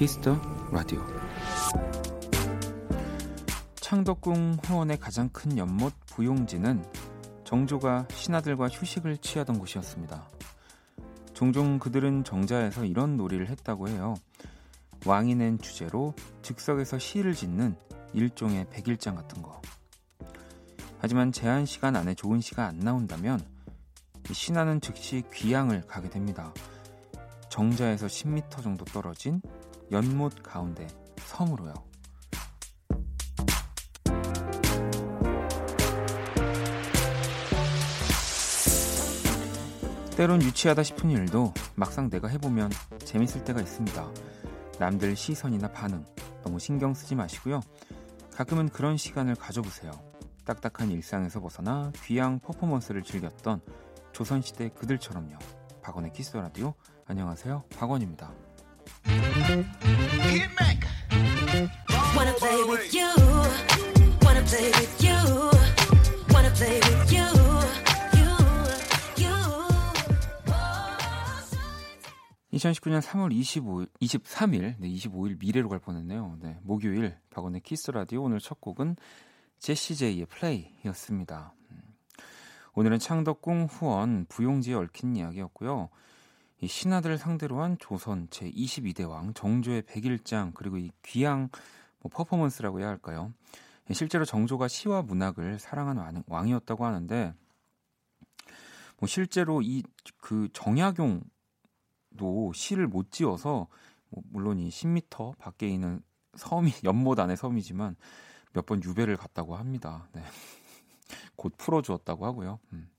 키스 더 라디오 창덕궁 후원의 가장 큰 연못 부용지는 정조가 신하들과 휴식을 취하던 곳이었습니다. 종종 그들은 정자에서 이런 놀이를 했다고 해요. 왕이 낸 주제로 즉석에서 시를 짓는 일종의 백일장 같은 거. 하지만 제한 시간 안에 좋은 시가 안 나온다면 신하는 즉시 귀양을 가게 됩니다. 정자에서 10m 정도 떨어진 연못 가운데 섬으로요. 때론 유치하다 싶은 일도 막상 내가 해보면 재밌을 때가 있습니다. 남들 시선이나 반응 너무 신경 쓰지 마시고요. 가끔은 그런 시간을 가져보세요. 딱딱한 일상에서 벗어나 귀향 퍼포먼스를 즐겼던 조선시대 그들처럼요. 박원의 키스 라디오 안녕하세요. 박원입니다. Wanna play with you. Wanna play with you. Wanna play with you. You. You. 2019년 3월 25일, 23일, 네, 25일 미래로 갈 뻔했네요. 네, 목요일 박원의 키스 라디오 오늘 첫 곡은 제시 제이의 플레이였습니다. 음, 오늘은 창덕궁 후원 부용지에 얽힌 이야기였고요. 이 신하들을 상대로 한 조선 제 22대 왕 정조의 백일장 그리고 이 귀양 뭐 퍼포먼스라고 해야 할까요? 실제로 정조가 시와 문학을 사랑한 왕이었다고 하는데 뭐 실제로 이 그 정약용도 시를 못 지어서 뭐 물론 이 10m 밖에 있는 섬이 연못 안의 섬이지만 몇 번 유배를 갔다고 합니다. 네. 곧 풀어주었다고 하고요. 음.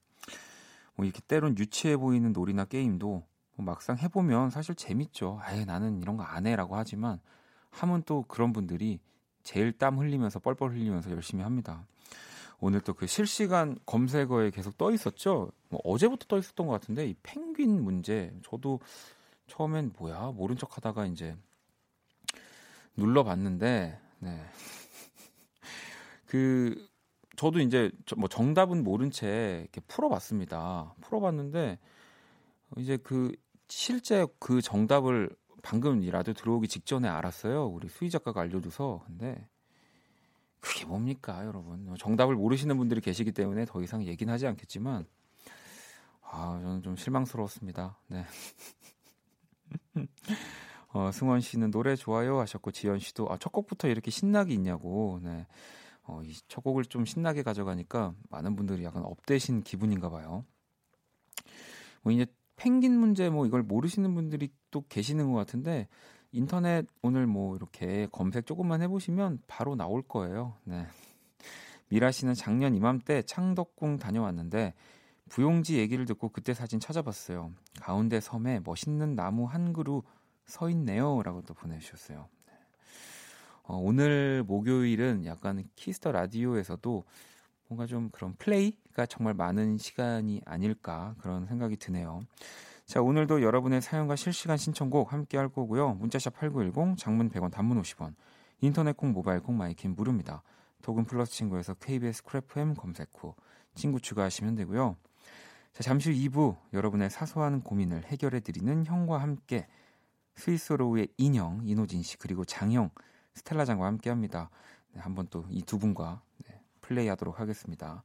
뭐 이렇게 때론 유치해 보이는 놀이나 게임도 뭐 막상 해보면 사실 재밌죠. 아예 나는 이런 거 안 해라고 하지만 하면 또 그런 분들이 제일 땀 흘리면서 뻘뻘 흘리면서 열심히 합니다. 오늘 또 그 실시간 검색어에 계속 떠 있었죠. 뭐 어제부터 떠 있었던 것 같은데 이 펭귄 문제 저도 처음엔 뭐야 모른 척 하다가 이제 눌러봤는데 네. 그 저도 이제 뭐 정답은 모른 채 이렇게 풀어봤습니다. 풀어봤는데 이제 그 실제 그 정답을 방금 라디오 들어오기 직전에 알았어요. 우리 수희 작가가 알려줘서. 근데 그게 뭡니까, 여러분? 정답을 모르시는 분들이 계시기 때문에 더 이상 얘기는 하지 않겠지만, 아, 저는 좀 실망스러웠습니다. 네. 어, 승원 씨는 노래 좋아요 하셨고, 지연 씨도, 아, 첫 곡부터 이렇게 신나게 있냐고, 네. 어, 이 첫 곡을 좀 신나게 가져가니까 많은 분들이 약간 업되신 기분인가 봐요. 뭐 이제 펭귄 문제 뭐 이걸 모르시는 분들이 또 계시는 것 같은데 인터넷 오늘 뭐 이렇게 검색 조금만 해보시면 바로 나올 거예요. 네. 미라 씨는 작년 이맘때 창덕궁 다녀왔는데 부용지 얘기를 듣고 그때 사진 찾아봤어요. 가운데 섬에 멋있는 나무 한 그루 서 있네요라고 또 보내주셨어요. 네. 어, 오늘 목요일은 약간 키스 더 라디오에서도 뭔가 좀 그런 플레이가 정말 많은 시간이 아닐까 그런 생각이 드네요. 자, 오늘도 여러분의 사연과 실시간 신청곡 함께 할 거고요. 문자 샵 8910, 장문 100원, 단문 50원, 인터넷 콩, 모바일 콩, 마이 K는 무료입니다. 톡은 플러스 친구에서 KBS 쿨FM 검색 후 친구 추가하시면 되고요. 자, 잠시 후 2부 여러분의 사소한 고민을 해결해 드리는 형과 함께 스윗소로우의 인형 인호진 씨 그리고 장형 스텔라 장과 함께 합니다. 네, 한번 또 이 두 분과 네, 플레이하도록 하겠습니다.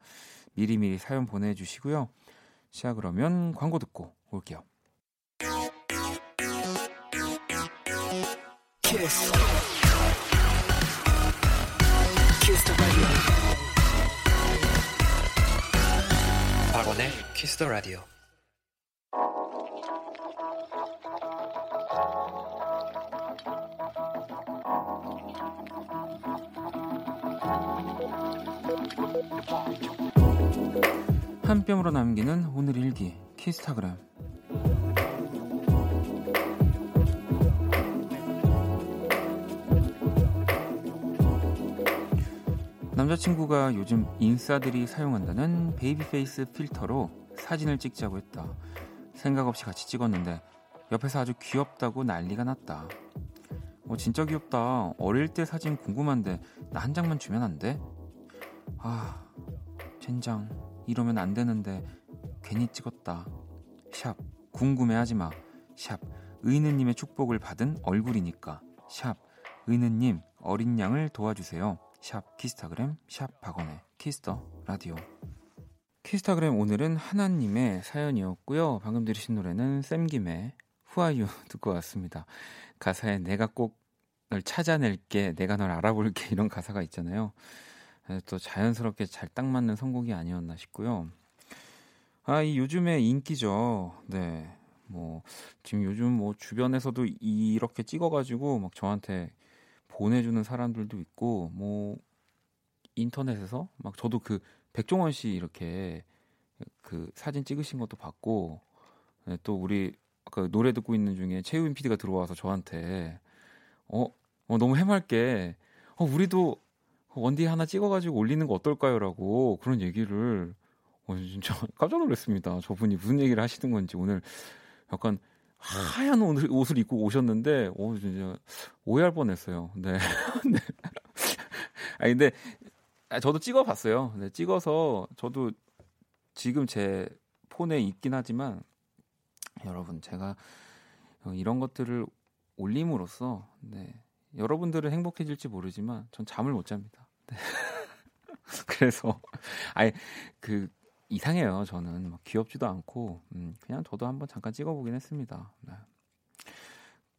미리미리 사연 보내주시고요. 자 그러면 광고 듣고 올게요. 키스. 키스 박원의 키스 더 라디오. 한 뼘으로 남기는 오늘 일기 키스타그램 남자친구가 요즘 인싸들이 사용한다는 baby face 필터로 사진을 찍자고 했다. 생각 없이 같이 찍었는데 옆에서 아주 귀엽다고 난리가 났다. 어, 진짜 귀엽다. 어릴 때 사진 궁금한데 나 한 장만 주면 안 돼? 아, 젠장. 이러면 안 되는데 괜히 찍었다. sharp 궁금해하지 마. sharp 의느님의 축복을 받은 얼굴이니까. sharp 의느님 어린 양을 도와주세요. sharp 키스타그램 sharp 박원의 키스 더 라디오. 키스타그램 오늘은 하나님의 사연이었고요. 방금 들으신 노래는 샘김의 후아유 듣고 왔습니다. 가사에 내가 꼭 널 찾아낼게, 내가 널 알아볼게 이런 가사가 있잖아요. 또 자연스럽게 잘 딱 맞는 선곡이 아니었나 싶고요. 아, 이 요즘에 인기죠. 네. 뭐, 지금 요즘 뭐 주변에서도 이렇게 찍어 가지고 막 저한테 보내 주는 사람들도 있고, 뭐, 인터넷에서 막 저도 그 백종원 씨 이렇게 그 사진 찍으신 것도 봤고, 네, 또 우리 아까 노래 듣고 있는 중에 최우인 PD가 들어와서 저한테 어, 어 너무 해맑게 어, 우리도 원디 하나 찍어가지고 올리는 거 어떨까요?라고 그런 얘기를 어, 진짜 깜짝 놀랐습니다. 저분이 무슨 얘기를 하시는 건지 오늘 약간 하얀 옷을, 옷을 입고 오셨는데, 오, 진짜 오해할 뻔했어요. 네. 네. 아니 근데 아, 저도 찍어봤어요. 네, 찍어서 저도 지금 제 폰에 있긴 하지만 여러분 제가 이런 것들을 올림으로써 네, 여러분들은 행복해질지 모르지만 전 잠을 못 잡니다. 네. 그래서 아예 그 이상해요. 저는 막 귀엽지도 않고 음, 그냥 저도 한번 잠깐 찍어보긴 했습니다. 네.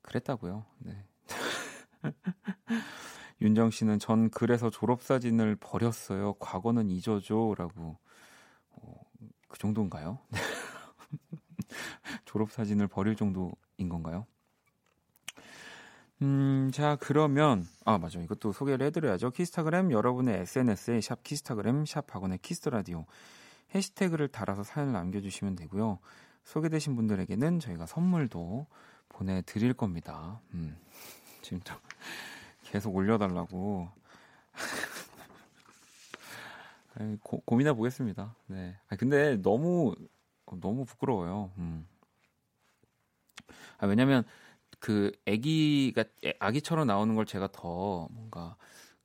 그랬다고요. 네. 윤정 씨는 전 그래서 졸업 사진을 버렸어요. 과거는 잊어줘라고 어, 그 정도인가요? 졸업 사진을 버릴 정도인 건가요? 음, 자, 그러면, 아, 맞아. 이것도 소개를 해 드려야죠. 키스타그램, 여러분의 SNS에 샵 키스타그램, 샵 학원의 키스터라디오. 해시태그를 달아서 사연을 남겨 주시면 되고요. 소개되신 분들에게는 저희가 선물도 보내 드릴 겁니다. 음, 지금 또 계속 올려 달라고. 고, 고민해 보겠습니다. 네. 아, 근데 너무, 너무 부끄러워요. 음. 아, 왜냐면, 그 아기가 아기처럼 나오는 걸 제가 더 뭔가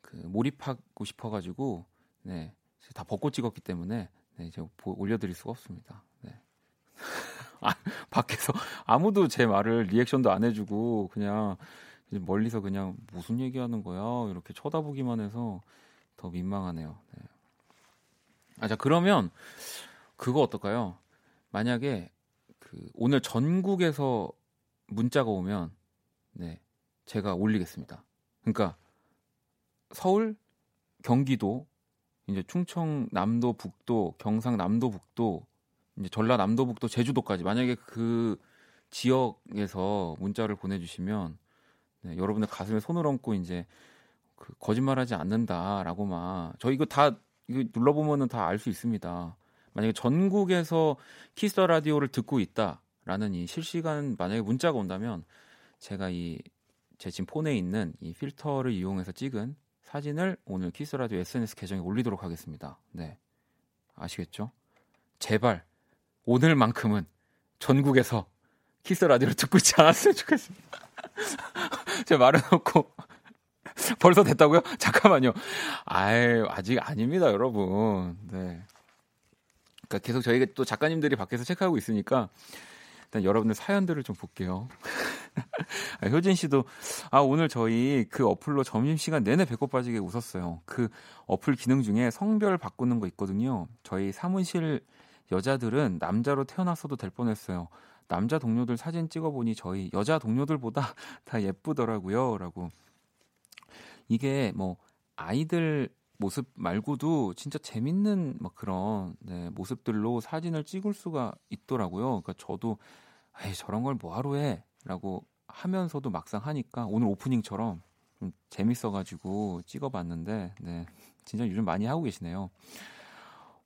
그 몰입하고 싶어가지고 네. 다 벗고 찍었기 때문에 네, 이제 올려드릴 수가 없습니다. 네. 아, 밖에서 아무도 제 말을 리액션도 안 해주고 그냥 멀리서 그냥 무슨 얘기하는 거야 이렇게 쳐다보기만 해서 더 민망하네요. 네. 아, 자 그러면 그거 어떨까요? 만약에 그 오늘 전국에서 문자가 오면 네 제가 올리겠습니다. 그러니까 서울, 경기도, 이제 충청 남도 북도, 경상 남도 북도, 이제 전라 남도 북도, 제주도까지 만약에 그 지역에서 문자를 보내주시면 네, 여러분의 가슴에 손을 얹고 이제 그 거짓말하지 않는다라고만 저 이거 다 이거 눌러보면은 다 알 수 있습니다. 만약에 전국에서 키스 더 라디오를 듣고 있다 라는 이 실시간 만약에 문자가 온다면 제가 이 제 지금 폰에 있는 이 필터를 이용해서 찍은 사진을 오늘 키스 라디오 SNS 계정에 올리도록 하겠습니다. 네. 아시겠죠? 제발 오늘만큼은 전국에서 키스 라디오를 듣고 있지 않았으면 좋겠습니다. 제가 말해놓고 벌써 됐다고요? 잠깐만요. 아유, 아직 아닙니다, 여러분. 네. 그러니까 계속 저희가 또 작가님들이 밖에서 체크하고 있으니까 일단 여러분들 사연들을 좀 볼게요. 아, 효진 씨도 아 오늘 저희 그 어플로 점심 시간 내내 배꼽 빠지게 웃었어요. 그 어플 기능 중에 성별 바꾸는 거 있거든요. 저희 사무실 여자들은 남자로 태어났어도 될 뻔했어요. 남자 동료들 사진 찍어보니 저희 여자 동료들보다 다 예쁘더라고요. 라고. 이게 뭐 아이들 모습 말고도 진짜 재밌는 막 그런 네, 모습들로 사진을 찍을 수가 있더라고요. 그러니까 저도 에이, 저런 걸 뭐하러 해? 라고 하면서도 막상 하니까 오늘 오프닝처럼 좀 재밌어가지고 찍어봤는데, 네. 진짜 요즘 많이 하고 계시네요.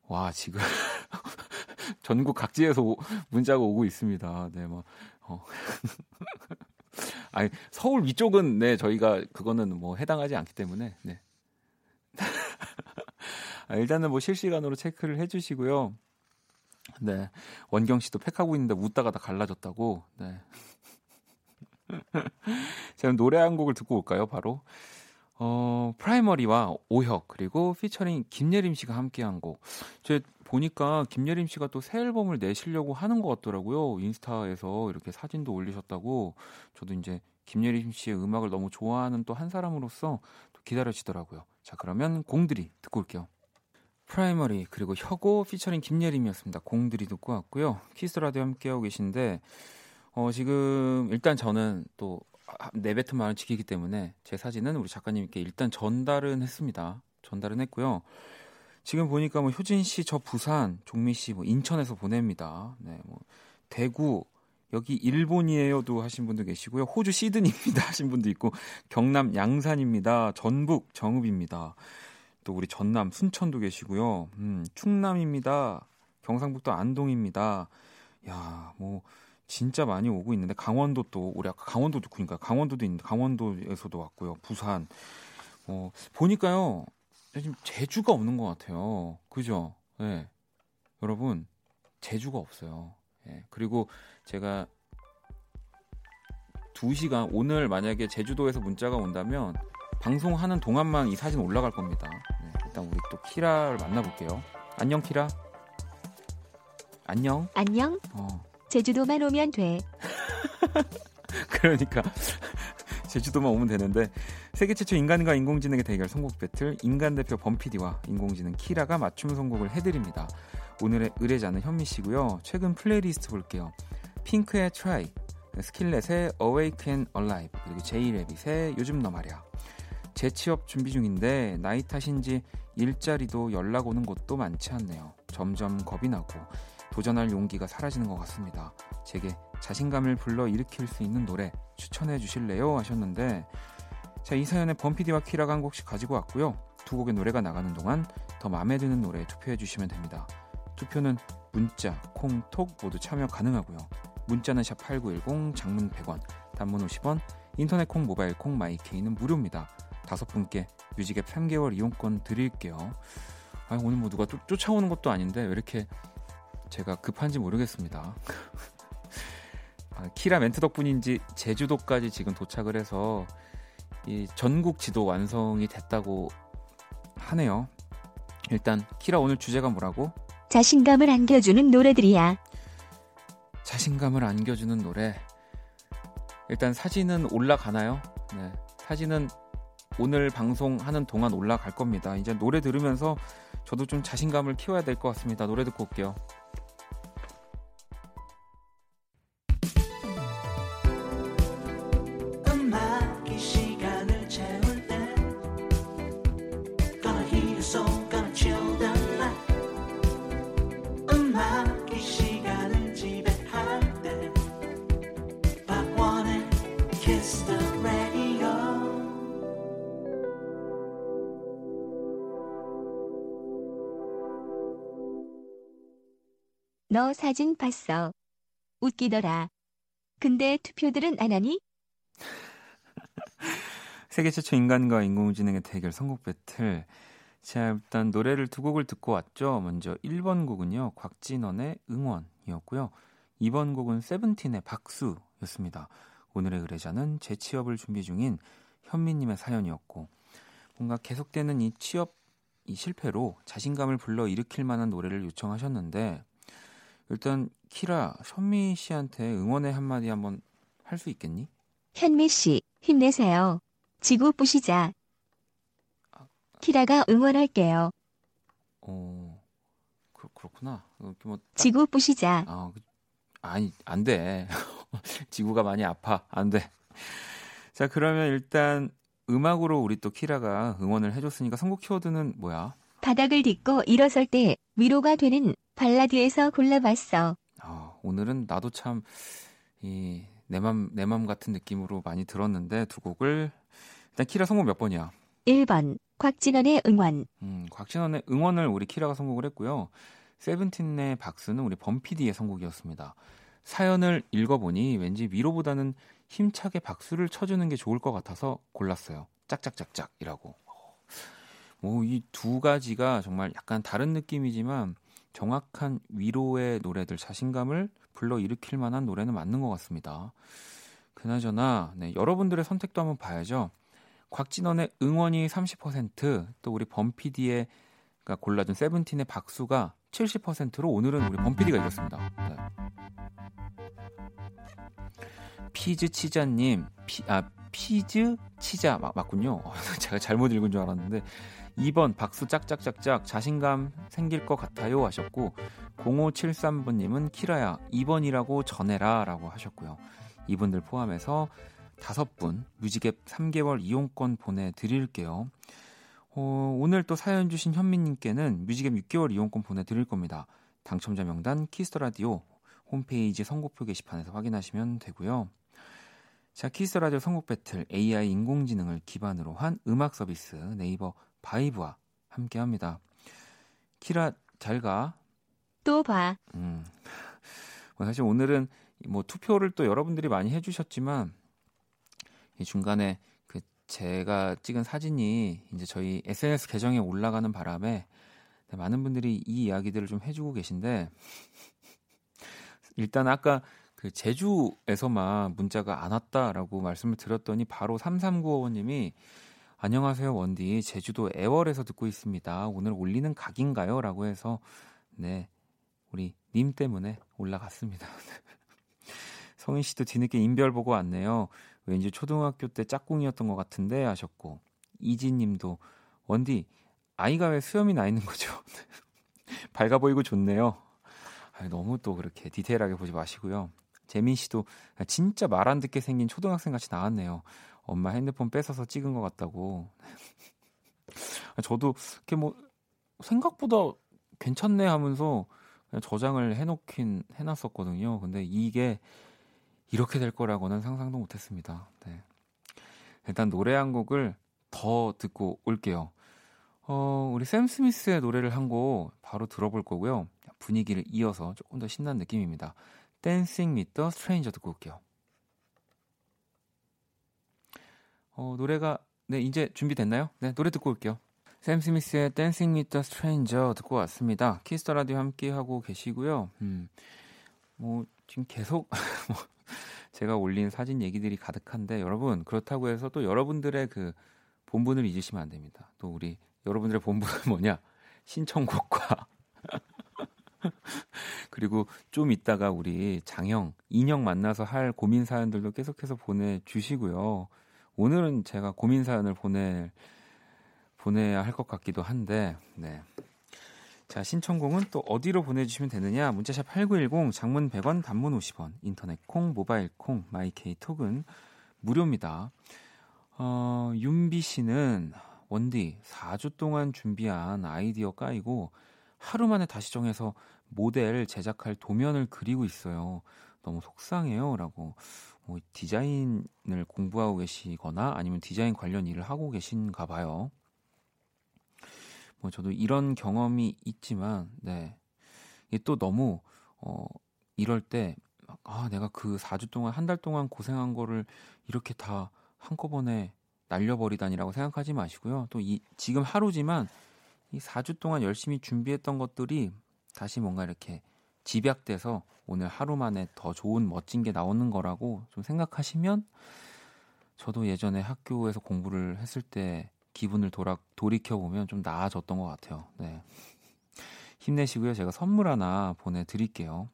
와, 지금 전국 각지에서 오, 문자가 오고 있습니다. 네, 뭐, 어. 아니, 서울 위쪽은, 네, 저희가 그거는 뭐 해당하지 않기 때문에, 네. 아, 일단은 뭐 실시간으로 체크를 해주시고요. 네. 원경 씨도 팩하고 있는데 웃다가 다 갈라졌다고. 네. 자, 노래 한 곡을 듣고 올까요? 바로 어, 프라이머리와 오혁 그리고 피처링 김예림 씨가 함께 한 곡. 제 보니까 김예림 씨가 또 새 앨범을 내시려고 하는 것 같더라고요. 인스타에서 이렇게 사진도 올리셨다고. 저도 이제 김예림 씨의 음악을 너무 좋아하는 또 한 사람으로서 또 기다려지더라고요. 자, 그러면 공드리 듣고 올게요. 프라이머리 그리고 혁오 피처링 김예림이었습니다. 공드리 듣고 왔고요. 키스 라디오 함께하고 계신데 어, 지금 일단 저는 또 내뱉은 말을 지키기 때문에 제 사진은 우리 작가님께 일단 전달은 했습니다. 전달은 했고요. 지금 보니까 뭐 효진 씨 저 부산, 종미 씨 뭐 인천에서 보냅니다. 네, 뭐 대구 여기 일본이에요도 하신 분도 계시고요. 호주 시드니입니다 하신 분도 있고 경남 양산입니다. 전북 정읍입니다. 또 우리 전남 순천도 계시고요. 음, 충남입니다. 경상북도 안동입니다. 야, 뭐 진짜 많이 오고 있는데 강원도 또 우리 아까 강원도도 그러니까 강원도도 있는데 강원도에서도 왔고요. 부산. 어, 보니까요. 지금 제주가 없는 것 같아요. 그죠? 예. 네. 여러분, 제주가 없어요. 예. 네. 그리고 제가 2시간 오늘 만약에 제주도에서 문자가 온다면 방송하는 동안만 이 사진 올라갈 겁니다. 네, 일단 우리 또 키라를 만나볼게요. 안녕 키라. 안녕. 안녕. 어. 제주도만 오면 돼. 그러니까 제주도만 오면 되는데 세계 최초 인간과 인공지능의 대결 선곡 배틀 인간 대표 범피디와 인공지능 키라가 맞춤 선곡을 해드립니다. 오늘의 의뢰자는 현미 씨고요. 최근 플레이리스트 볼게요. 핑크의 Try, 스킬렛의 Awake and Alive, 그리고 제이레빗의 요즘 너 말이야. 재취업 준비 중인데 나이 탓인지 일자리도 연락 오는 곳도 많지 않네요. 점점 겁이 나고 도전할 용기가 사라지는 것 같습니다. 제게 자신감을 불러 일으킬 수 있는 노래 추천해 주실래요? 하셨는데 자, 이 사연에 범피디와 키라가 한 곡씩 가지고 왔고요. 두 곡의 노래가 나가는 동안 더 마음에 드는 노래 투표해 주시면 됩니다. 투표는 문자, 콩, 톡 모두 참여 가능하고요. 문자는 샵 8910, 장문 100원, 단문 50원, 인터넷 콩, 모바일 콩, 마이케이는 무료입니다. 다섯 분께 뮤직앱 3개월 이용권 드릴게요. 아, 오늘 뭐 누가 쫓, 쫓아오는 것도 아닌데 왜 이렇게 제가 급한지 모르겠습니다. 아, 키라 멘트 덕분인지 제주도까지 지금 도착을 해서 이 전국 지도 완성이 됐다고 하네요. 일단 키라 오늘 주제가 뭐라고? 자신감을 안겨주는 노래들이야. 자신감을 안겨주는 노래. 일단 사진은 올라가나요? 네. 사진은 오늘 방송하는 동안 올라갈 겁니다. 이제 노래 들으면서 저도 좀 자신감을 키워야 될 것 같습니다. 노래 듣고 올게요. 너 사진 봤어. 웃기더라. 근데 투표들은 안 하니? 세계 최초 인간과 인공지능의 대결 선곡 배틀. 자, 일단 노래를 두 곡을 듣고 왔죠. 먼저 1번 곡은요. 곽진원의 응원이었고요. 2번 곡은 세븐틴의 박수였습니다. 오늘의 의뢰자는 재취업을 준비 중인 현미님의 사연이었고 뭔가 계속되는 이 취업 이 실패로 자신감을 불러 일으킬 만한 노래를 요청하셨는데 일단 키라 현미 씨한테 응원의 한마디 한번 할 수 있겠니? 현미 씨 힘내세요. 지구 부시자. 키라가 응원할게요. 어 그, 그렇구나. 뭐 딱, 지구 부시자. 아, 그, 아니 안 돼. 지구가 많이 아파. 안 돼. 자 그러면 일단 음악으로 우리 또 키라가 응원을 해줬으니까 선곡 키워드는 뭐야? 바닥을 딛고 일어설 때 위로가 되는 발라드에서 골라봤어. 아, 오늘은 나도 참, 이, 내 맘, 내맘 같은 느낌으로 많이 들었는데 두 곡을, 일단 키라 선곡 몇 번이야? 1번, 곽진원의 응원. 음, 곽진원의 응원을 우리 키라가 선곡을 했고요. 세븐틴의 박수는 우리 범피디의 선곡이었습니다. 사연을 읽어보니 왠지 위로보다는 힘차게 박수를 쳐주는 게 좋을 것 같아서 골랐어요. 짝짝짝짝이라고. 뭐, 이 두 가지가 정말 약간 다른 느낌이지만 정확한 위로의 노래들, 자신감을 불러 일으킬 만한 노래는 맞는 것 같습니다. 그나저나, 네, 여러분들의 선택도 한번 봐야죠. 곽진원의 응원이 30%, 또 우리 범피디의 골라준 세븐틴의 박수가 70%로 오늘은 우리 범피디가 이겼습니다. 네. 피즈 치자님, 피, 아, 피즈 치자 맞, 맞군요. 제가 잘못 읽은 줄 알았는데 2번 박수 짝짝짝짝 자신감 생길 것 같아요 하셨고 0573번님은 키라야 2번이라고 전해라 라고 하셨고요. 이분들 포함해서 다섯 분 뮤직앱 3개월 이용권 보내드릴게요. 어, 오늘 또 사연 주신 현민님께는 뮤직앱 6개월 이용권 보내드릴 겁니다. 당첨자 명단 키스 더 라디오 홈페이지 선곡표 게시판에서 확인하시면 되고요. 자, 키스 더 라디오 선곡 battle AI 인공지능을 기반으로 한 음악 서비스 네이버 바이브와 함께 합니다. 키라 잘 가. 또 봐. 음. 뭐 사실 오늘은 뭐 투표를 또 여러분들이 많이 해 주셨지만 이 중간에 그 제가 찍은 사진이 이제 저희 SNS 계정에 올라가는 바람에 많은 분들이 이 이야기들을 좀 해주고 계신데 일단 아까 그 제주에서만 문자가 안 왔다라고 말씀을 드렸더니 바로 3395님이 안녕하세요 원디 제주도 애월에서 듣고 있습니다. 오늘 올리는 각인가요? 라고 해서 네 우리 님 때문에 올라갔습니다. 성인 씨도 뒤늦게 인별 보고 왔네요. 왠지 초등학교 때 짝꿍이었던 것 같은데 하셨고 이지님도 원디 아이가 왜 수염이 나 있는 거죠? 밝아 보이고 좋네요. 아니, 너무 또 그렇게 디테일하게 보지 마시고요. 재민 씨도 진짜 말 안 듣게 생긴 초등학생 같이 나왔네요. 엄마 핸드폰 뺏어서 찍은 것 같다고. 저도 이렇게 뭐 생각보다 괜찮네 하면서 저장을 해놓긴 해놨었거든요. 근데 이게 이렇게 될 거라고는 상상도 못했습니다. 네. 일단 노래 한 곡을 더 듣고 올게요. 어, 우리 샘 스미스의 노래를 한 곡 바로 들어볼 거고요. 분위기를 이어서 조금 더 신난 느낌입니다. With a Stranger 듣고 올게요. 어, 노래가 네 이제 준비됐나요? 네 노래 듣고 올게요. 샘 스미스의 With a Stranger 듣고 왔습니다. 키스 더 라디오 함께 하고 계시고요. 음, 뭐 지금 계속 뭐 제가 올린 사진 얘기들이 가득한데 여러분 그렇다고 해서 또 여러분들의 그 본분을 잊으시면 안 됩니다. 또 우리 여러분들의 본분은 뭐냐 신청곡과 그리고 좀 이따가 우리 장형 인형 만나서 할 고민 사연들도 계속해서 보내주시고요. 오늘은 제가 고민 사연을 보낼 보내야 할 것 같기도 한데, 네. 자, 신청곡은 또 어디로 보내주시면 되느냐? 문자샵 8910, 장문 100원, 단문 50원, 인터넷 콩, 모바일 콩, 마이케이 톡은 무료입니다. 어, 윤비 씨는 원디 4주 동안 준비한 아이디어 까이고 하루 만에 다시 정해서 모델 제작할 도면을 그리고 있어요. 너무 속상해요. 라고. 뭐 디자인을 공부하고 계시거나 아니면 디자인 관련 일을 하고 계신가 봐요. 뭐 저도 이런 경험이 있지만, 네. 이게 또 너무, 어, 이럴 때, 아, 내가 그 4주 동안, 한 달 동안 고생한 거를 이렇게 다 한꺼번에 날려버리다니라고 생각하지 마시고요. 또 이, 지금 하루지만 이 4주 동안 열심히 준비했던 것들이 다시 뭔가 이렇게 집약돼서 오늘 하루 만에 더 좋은 멋진 게 나오는 거라고 좀 생각하시면 저도 예전에 학교에서 공부를 했을 때 기분을 돌아, 돌이켜 보면 좀 나아졌던 것 같아요. 네. 힘내시고요. 제가 선물 하나 보내드릴게요.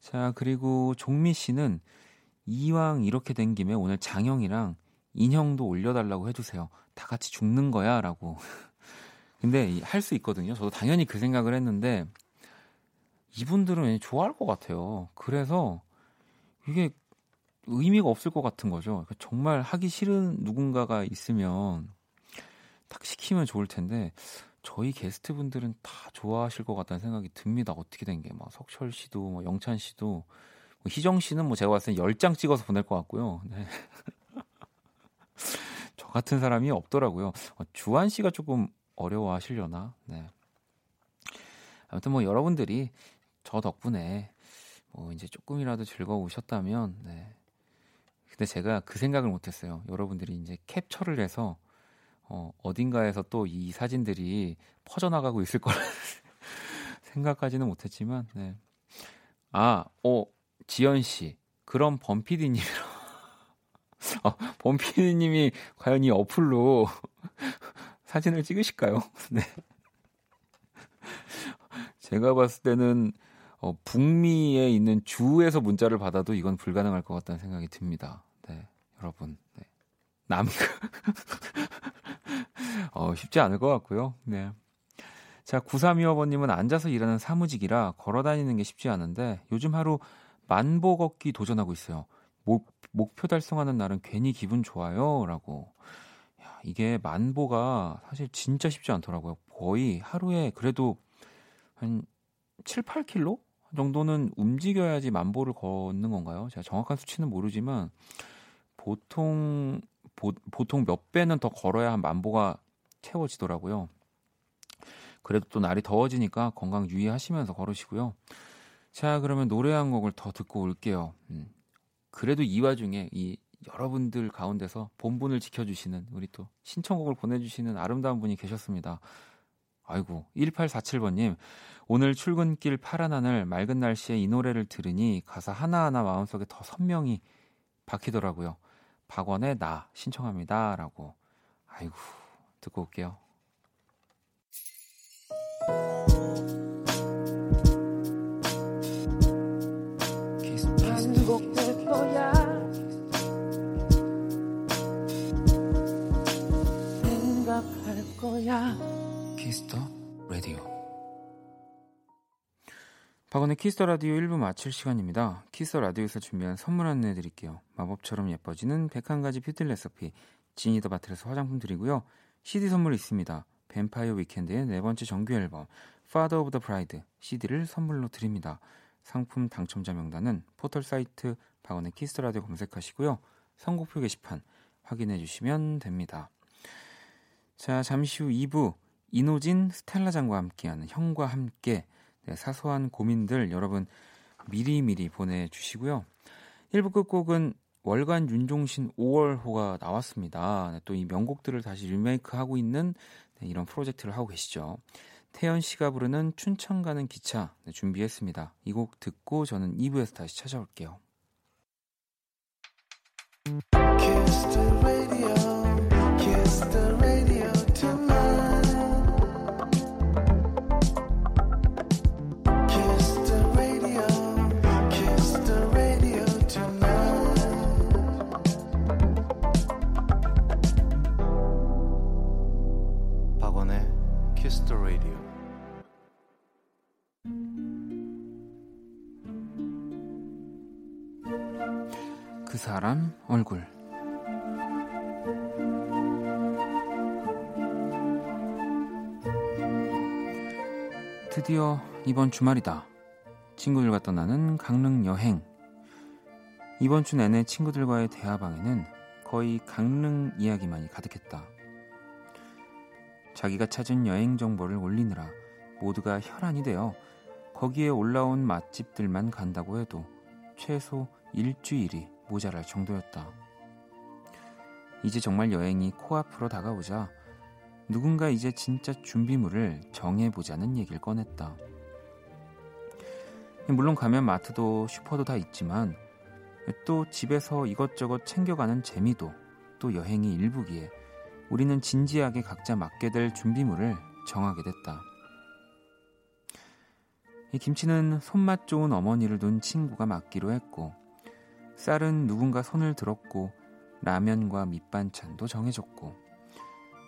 자, 그리고 종미 씨는 이왕 이렇게 된 김에 오늘 장영이랑 인형도 올려달라고 해주세요. 다 같이 죽는 거야. 라고. 근데 할 수 있거든요. 저도 당연히 그 생각을 했는데 이분들은 좋아할 것 같아요. 그래서 이게 의미가 없을 것 같은 거죠. 그러니까 정말 하기 싫은 누군가가 있으면 딱 시키면 좋을 텐데 저희 게스트 분들은 다 좋아하실 것 같다는 생각이 듭니다. 어떻게 된 게 막 석철 씨도 뭐 영찬 씨도 뭐 희정 씨는 뭐 제가 봤을 때 10장 찍어서 보낼 것 같고요. 네. 저 같은 사람이 없더라고요. 어, 주한 씨가 조금 어려워하시려나? 네. 아무튼 뭐 여러분들이 저 덕분에 뭐 이제 조금이라도 즐거우셨다면 네. 근데 제가 그 생각을 못했어요. 여러분들이 이제 캡처를 해서 어, 어딘가에서 또 이 사진들이 퍼져나가고 있을 거라 생각하지는 못했지만 네. 아, 어, 지연 씨. 그럼 범피디님이랑 어, 범피디님이 과연 이 어플로 사진을 찍으실까요? 네. 제가 봤을 때는 어, 북미에 있는 주에서 문자를 받아도 이건 불가능할 것 같다는 생각이 듭니다. 네, 여러분. 네. 남이 어, 쉽지 않을 것 같고요. 네. 자, 9325번님은 앉아서 일하는 사무직이라 걸어 다니는 게 쉽지 않은데 요즘 하루 만보 걷기 도전하고 있어요. 목, 목표 달성하는 날은 괜히 기분 좋아요. 라고. 야, 이게 만보가 사실 진짜 쉽지 않더라고요. 거의 하루에 그래도 한 7, 8킬로 정도는 움직여야지 만보를 걷는 건가요? 제가 정확한 수치는 모르지만 보통 보, 보통 몇 배는 더 걸어야 한 만보가 채워지더라고요. 그래도 또 날이 더워지니까 건강 유의하시면서 걸으시고요. 자, 그러면 노래 한 곡을 더 듣고 올게요. 음. 그래도 이 와중에 이 여러분들 가운데서 본분을 지켜주시는 우리 또 신청곡을 보내주시는 아름다운 분이 계셨습니다. 아이고, 1847번님. 오늘 출근길 파란 하늘, 맑은 날씨에 이 노래를 들으니 가사 하나하나 마음속에 더 선명히 박히더라고요. 박원의 나 신청합니다. 라고. 아이고, 듣고 올게요. 거야. 박원의 키스 더 라디오 1부 마칠 시간입니다. 키스 더 라디오에서 준비한 선물 안내해 드릴게요. 마법처럼 예뻐지는 101가지 뷰티 레시피 지니 더 바틀에서 화장품 드리고요. CD 선물 있습니다. 뱀파이어 위켄드의 네 번째 정규 앨범 Father of the Bride CD를 선물로 드립니다. 상품 당첨자 명단은 포털 사이트 박원의 키스 더 라디오 검색하시고요. 선곡표 게시판 확인해 주시면 됩니다. 자, 잠시 후 2부 이노진 스텔라장과 함께하는 형과 함께 네, 사소한 고민들 여러분 미리미리 보내주시고요. 1부 끝곡은 월간 윤종신 5월호가 나왔습니다. 네, 또이 명곡들을 다시 리메이크하고 있는 네, 이런 프로젝트를 하고 계시죠. 태연 씨가 부르는 춘천 가는 기차 네, 준비했습니다. 이 곡 듣고 저는 2부에서 다시 찾아올게요. 그 사람 얼굴 드디어 이번 주말이다. 친구들과 떠나는 강릉 여행. 이번 주 내내 친구들과의 대화방에는 거의 강릉 이야기만이 가득했다. 자기가 찾은 여행 정보를 올리느라 모두가 혈안이 되어 거기에 올라온 맛집들만 간다고 해도 최소 일주일이 모자랄 정도였다. 이제 정말 여행이 코앞으로 다가오자 누군가 이제 진짜 준비물을 정해보자는 얘기를 꺼냈다. 물론 가면 마트도 슈퍼도 다 있지만 또 집에서 이것저것 챙겨가는 재미도 또 여행이 일부기에 우리는 진지하게 각자 맡게 될 준비물을 정하게 됐다. 이 김치는 손맛 좋은 어머니를 둔 친구가 맡기로 했고 쌀은 누군가 손을 들었고 라면과 밑반찬도 정해졌고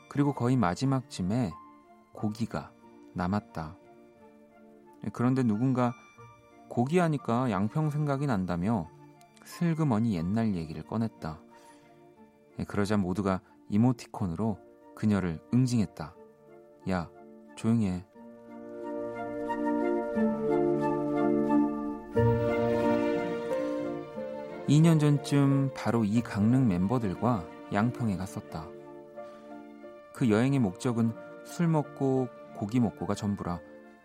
그리고 거의 마지막쯤에 고기가 남았다. 그런데 누군가 고기 하니까 양평 생각이 난다며 슬그머니 옛날 얘기를 꺼냈다. 그러자 모두가 이모티콘으로 그녀를 응징했다. 야, 조용히 해. 2년 전쯤 바로 이 강릉 멤버들과 양평에 갔었다. 그 여행의 목적은 술 먹고 고기 먹고가 전부라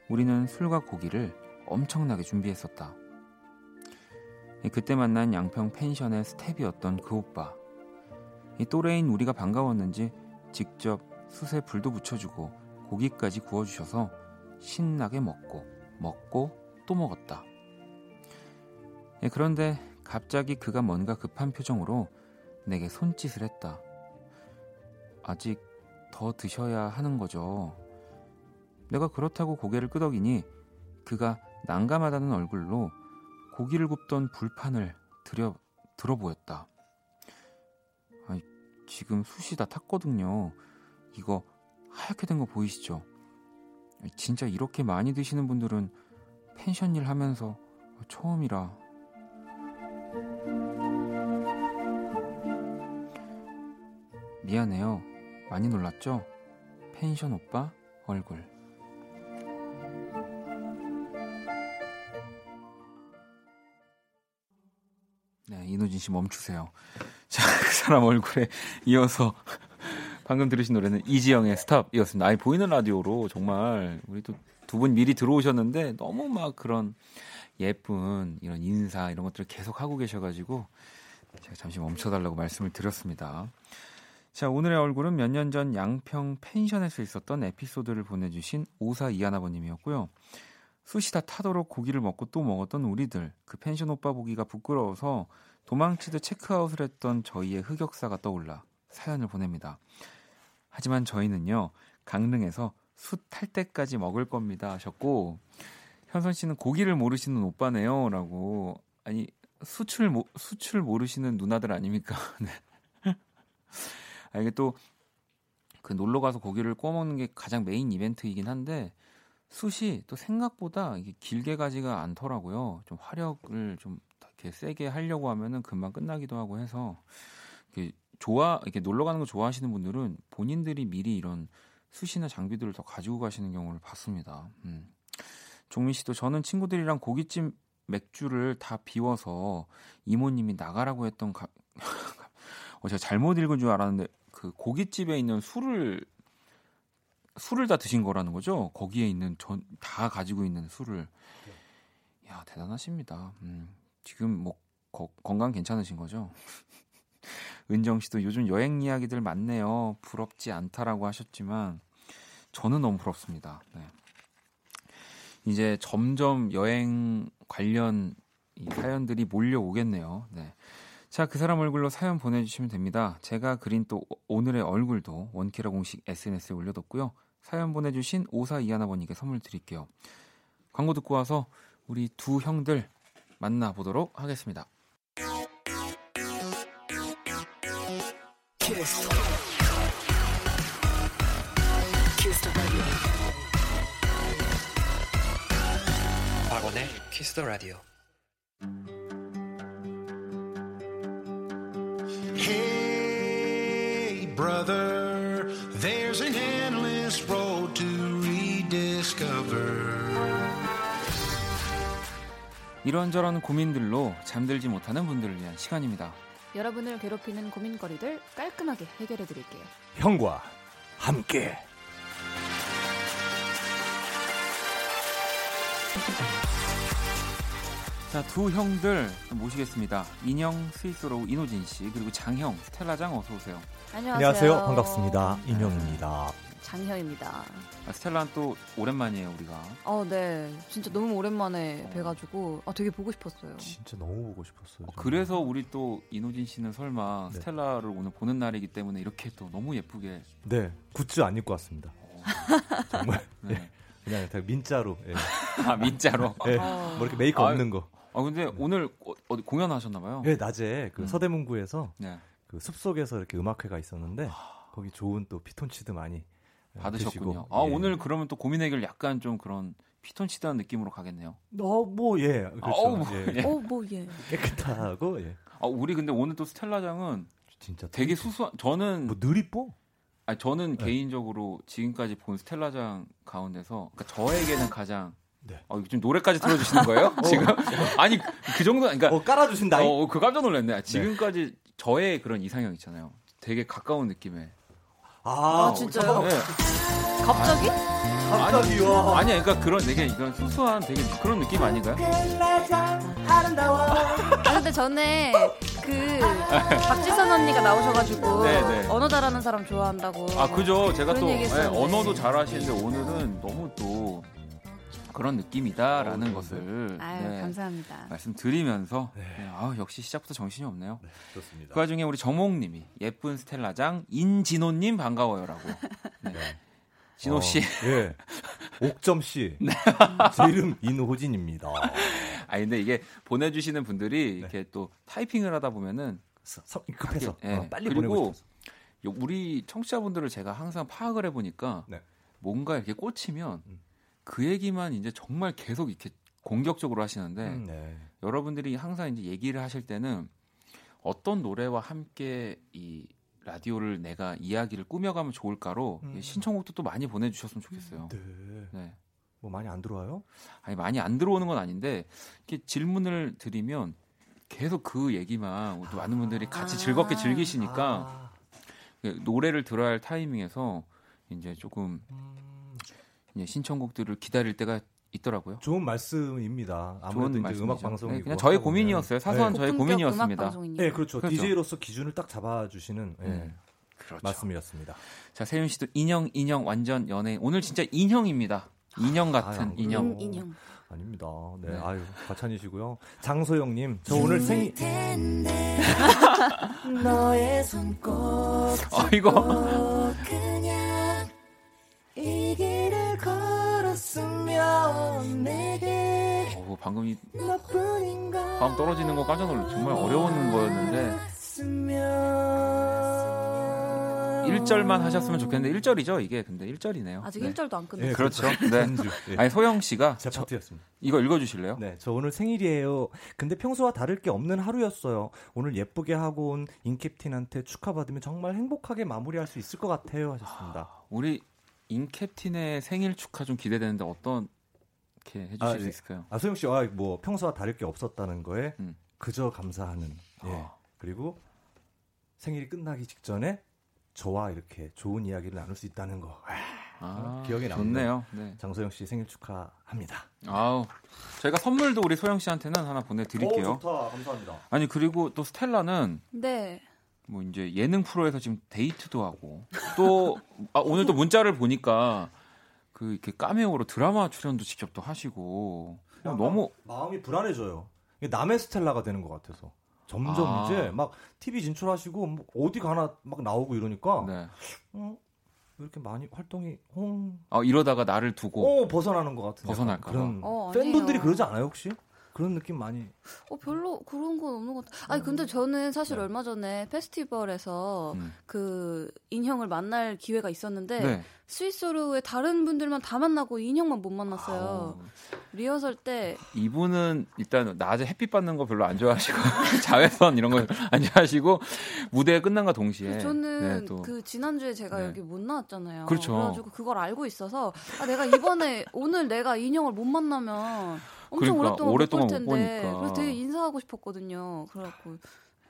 우리는 술과 고기를 엄청나게 준비했었다. 그때 만난 양평 펜션의 스텝이었던 그 오빠. 이 또래인 우리가 반가웠는지 직접 숯에 불도 붙여주고 고기까지 구워주셔서 신나게 먹고 먹고 또 먹었다. 그런데 갑자기 그가 뭔가 급한 표정으로 내게 손짓을 했다. 아직 더 드셔야 하는 거죠. 내가 그렇다고 고개를 끄덕이니 그가 난감하다는 얼굴로 고기를 굽던 불판을 들여 들어 보였다. 아니, 지금 숯이 다 탔거든요. 이거 하얗게 된 거 보이시죠? 진짜 이렇게 많이 드시는 분들은 펜션 일 하면서 처음이라. 미안해요. 많이 놀랐죠? 펜션 오빠 얼굴. 네, 이노진 씨 멈추세요. 자, 그 사람 얼굴에 이어서 방금 들으신 노래는 이지영의 스탑이었습니다. 아니, 보이는 라디오로 정말 우리 또 두 분 미리 들어오셨는데 너무 막 그런 예쁜 이런 인사 이런 것들을 계속 하고 계셔가지고 제가 잠시 멈춰달라고 말씀을 드렸습니다. 자, 오늘의 얼굴은 몇 년 전 양평 펜션에서 있었던 에피소드를 보내주신 오사 이하나버님이었고요. 숯이 다 타도록 고기를 먹고 또 먹었던 우리들, 그 펜션 오빠 보기가 부끄러워서 도망치듯 체크아웃을 했던 저희의 흑역사가 떠올라 사연을 보냅니다. 하지만 저희는요, 강릉에서 숯 탈 때까지 먹을 겁니다 하셨고, 현선 씨는 고기를 모르시는 오빠네요 라고, 아니, 숯을, 모, 숯을 모르시는 누나들 아닙니까? 네. 아, 이게 또 그 놀러 가서 고기를 구워 먹는 게 가장 메인 이벤트이긴 한데 숯이 또 생각보다 이게 길게 가지가 않더라고요. 좀 화력을 좀 이렇게 세게 하려고 하면은 금방 끝나기도 하고 해서 이렇게 좋아 이렇게 놀러 가는 거 좋아하시는 분들은 본인들이 미리 이런 숯이나 장비들을 더 가지고 가시는 경우를 봤습니다. 음. 종민 씨도 저는 친구들이랑 고깃집 맥주를 다 비워서 이모님이 나가라고 했던 가... 어, 제가 잘못 읽은 줄 알았는데 그 고깃집에 있는 술을 술을 다 드신 거라는 거죠? 거기에 있는 전 다 가지고 있는 술을 야 대단하십니다. 음, 지금 뭐 거, 건강 괜찮으신 거죠? 은정 씨도 요즘 여행 이야기들 많네요. 부럽지 않다라고 하셨지만 저는 너무 부럽습니다. 네. 이제 점점 여행 관련 사연들이 몰려오겠네요. 네. 자, 그 사람 얼굴로 사연 보내주시면 됩니다. 제가 그린 또 오늘의 얼굴도 원키라 공식 SNS에 올려뒀고요. 사연 보내주신 오사 이하나번님께 선물 드릴게요. 광고 듣고 와서 우리 두 형들 만나보도록 하겠습니다. 키스. 키스 박원의 키스 더 라디오. brother. There's an endless road to rediscover. 이런저런 고민들로 잠들지 못하는 분들을 위한 시간입니다. 여러분을 괴롭히는 고민거리들 깔끔하게 해결해 드릴게요. 형과 함께. 자, 두 형들 모시겠습니다. 인형 스위스로 이노진 씨 그리고 장형 스텔라장 어서 오세요. 안녕하세요. 안녕하세요. 반갑습니다. 인형입니다. 장형입니다. 아, 스텔라는 또 오랜만이에요, 우리가. 어, 네. 진짜 너무 오랜만에 뵈가지고 아, 되게 보고 싶었어요. 진짜 너무 보고 싶었어요. 어, 그래서 우리 또 이노진 씨는 설마 네. 스텔라를 오늘 보는 날이기 때문에 이렇게 또 너무 예쁘게. 네, 굿즈 안 입고 왔습니다. 어. 정말. 네. 네. 그냥 다 민자로. 예. 아 민자로. 예. 뭐 이렇게 메이크업 아, 없는 거. 아 근데 오늘 어, 어디 공연하셨나 봐요? 예, 낮에 그 음. 서대문구에서 네. 그 숲 속에서 이렇게 음악회가 있었는데 거기 좋은 또 피톤치드 많이 예, 받으셨군요. 드시고, 아 예. 오늘 그러면 또 고민 해결 약간 좀 그런 피톤치드한 느낌으로 가겠네요. 어뭐 예. 그렇죠. 어, 뭐, 예. 어, 뭐 예. 깨끗하고 예. 아 우리 근데 오늘 또 스텔라장은 진짜 되게 수수한 저는 뭐 느리뽀? 아 저는 네. 개인적으로 지금까지 본 스텔라장 가운데서 그러니까 저에게는 가장 네. 어, 지금 노래까지 틀어주시는 거예요? 어. 지금? 아니, 그 정도, 그러니까. 어, 깔아주신다. 어, 그 깜짝 놀랐네. 지금까지 네. 저의 그런 이상형 있잖아요. 되게 가까운 느낌의. 아, 아 진짜요? 네. 갑자기? 갑자기요? 아니, 아니, 그러니까 그런 되게 이런 수수한 되게 그런 느낌 아닌가요? 아, 근데 전에 그 박지선 언니가 나오셔가지고 네네. 네. 언어 잘하는 사람 좋아한다고. 아, 그죠. 제가 또 네, 언어도 잘하시는데 오늘은 너무 또 그런 느낌이다라는 어, 것을 아유, 네, 감사합니다. 말씀드리면서 네. 네, 아, 역시 시작부터 정신이 없네요. 네, 좋습니다. 그 와중에 우리 정옥님이 예쁜 스텔라장 인진호님 반가워요라고. 네. 네. 진호 씨. 어, 예. 옥점 씨. 네. 제 이름 인호진입니다. 아 근데 이게 보내주시는 분들이 네. 이렇게 또 타이핑을 하다 보면은 급해서 예. 어, 빨리 그리고 우리 청취자분들을 제가 항상 파악을 해보니까 네. 뭔가 이렇게 꽂히면 음. 그 얘기만 이제 정말 계속 이렇게 공격적으로 하시는데 음, 네. 여러분들이 항상 이제 얘기를 하실 때는 어떤 노래와 함께 이 라디오를 내가 이야기를 꾸며가면 좋을까로 음. 신청곡도 또 많이 보내주셨으면 좋겠어요. 네. 네. 뭐 많이 안 들어와요? 아니 많이 안 들어오는 건 아닌데 이렇게 질문을 드리면 계속 그 얘기만 또 많은 분들이 같이 아. 즐겁게 즐기시니까 아. 노래를 들어야 할 타이밍에서 이제 조금 음. 이제 신청곡들을 기다릴 때가 있더라고요. 좋은 말씀입니다. 아무래도 좋은 이제 음악 방송이 네, 그냥 저의 고민이었어요. 사소한 네. 저의 고민이었습니다. 네, 그렇죠. 그렇죠. DJ로서 기준을 딱 잡아주시는 네. 음, 그렇죠. 말씀이었습니다. 자, 세윤 씨도 인형 인형 완전 연예인. 오늘 진짜 인형입니다. 인형 같은 아, 인형. 음, 인형. 아닙니다. 네, 네. 아유 과찬이시고요. 장소영님, 저 오늘 생일. 너의 손 아, 이거. 이 길을 걸었으면 내게 어, 방금 이 다음 떨어지는 거 깜짝 놀랐 정말 어려운 거였는데 1절만 하셨으면 좋겠는데 1절이죠 이게 근데 1절이네요. 아직 네. 1절도 안 끝났어요. 네, 그렇죠. 네. 네. 아니 소영 씨가 제 파트였습니다. 이거 읽어 주실래요? 네. 저 오늘 생일이에요. 근데 평소와 다를 게 없는 하루였어요. 오늘 예쁘게 하고 온 인캡틴한테 축하받으면 정말 행복하게 마무리할 수 있을 것 같아요 하셨습니다. 아, 우리 인캡틴의 생일 축하 좀 기대되는데 어떤 게 해주실 아, 수 예. 있을까요? 아 소영 씨, 아, 뭐 평소와 다를 게 없었다는 거에 음. 그저 감사하는. 예. 아. 그리고 생일이 끝나기 직전에 저와 이렇게 좋은 이야기를 나눌 수 있다는 거. 아, 기억에 남네요. 네. 장소영 씨 생일 축하합니다. 아우, 저희가 선물도 우리 소영 씨한테는 하나 보내드릴게요. 오, 좋다, 감사합니다. 아니 그리고 또 스텔라는 네. 뭐 이제 예능 프로에서 지금 데이트도 하고 또 아, 오늘 또 문자를 보니까 그 이렇게 까메오로 드라마 출연도 직접 또 하시고 너무 마음이 불안해져요. 남의 스텔라가 되는 것 같아서 점점 아. 이제 막 TV 진출하시고 뭐 어디 가나 막 나오고 이러니까 네. 어, 이렇게 많이 활동이 홍. 어 이러다가 나를 두고 어 벗어나는 것 같은 벗어날까 그런 어, 팬분들이 그러지 않아요 혹시? 그런 느낌 많이. 어 별로 그런 건 없는 것 같아. 아니 음. 근데 저는 사실 네. 얼마 전에 페스티벌에서 음. 그 인형을 만날 기회가 있었는데 네. 스위스로의 다른 분들만 다 만나고 인형만 못 만났어요. 아우. 리허설 때 이분은 일단 낮에 햇빛 받는 거 별로 안 좋아하시고 자외선 이런 거 안 좋아하시고 무대 끝난과 동시에 저는 네, 그 지난주에 제가 네. 여기 못 나왔잖아요. 그렇죠. 그래가지고 그걸 알고 있어서 아, 내가 이번에 오늘 내가 인형을 못 만나면 엄청 그러니까, 오랫동안, 오랫동안 못 볼 텐데 그래서 되게 인사하고 싶었거든요. 그래갖고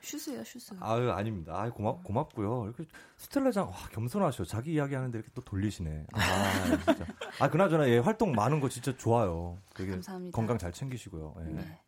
슈스예요, 슈스. 아유, 아닙니다. 아, 고맙 고맙고요. 이렇게 스텔라장 와, 겸손하셔. 자기 이야기 하는데 이렇게 또 돌리시네. 아, 진짜. 아, 그나저나 예, 활동 많은 거 진짜 좋아요. 되게 감사합니다. 건강 잘 챙기시고요. 예. 네.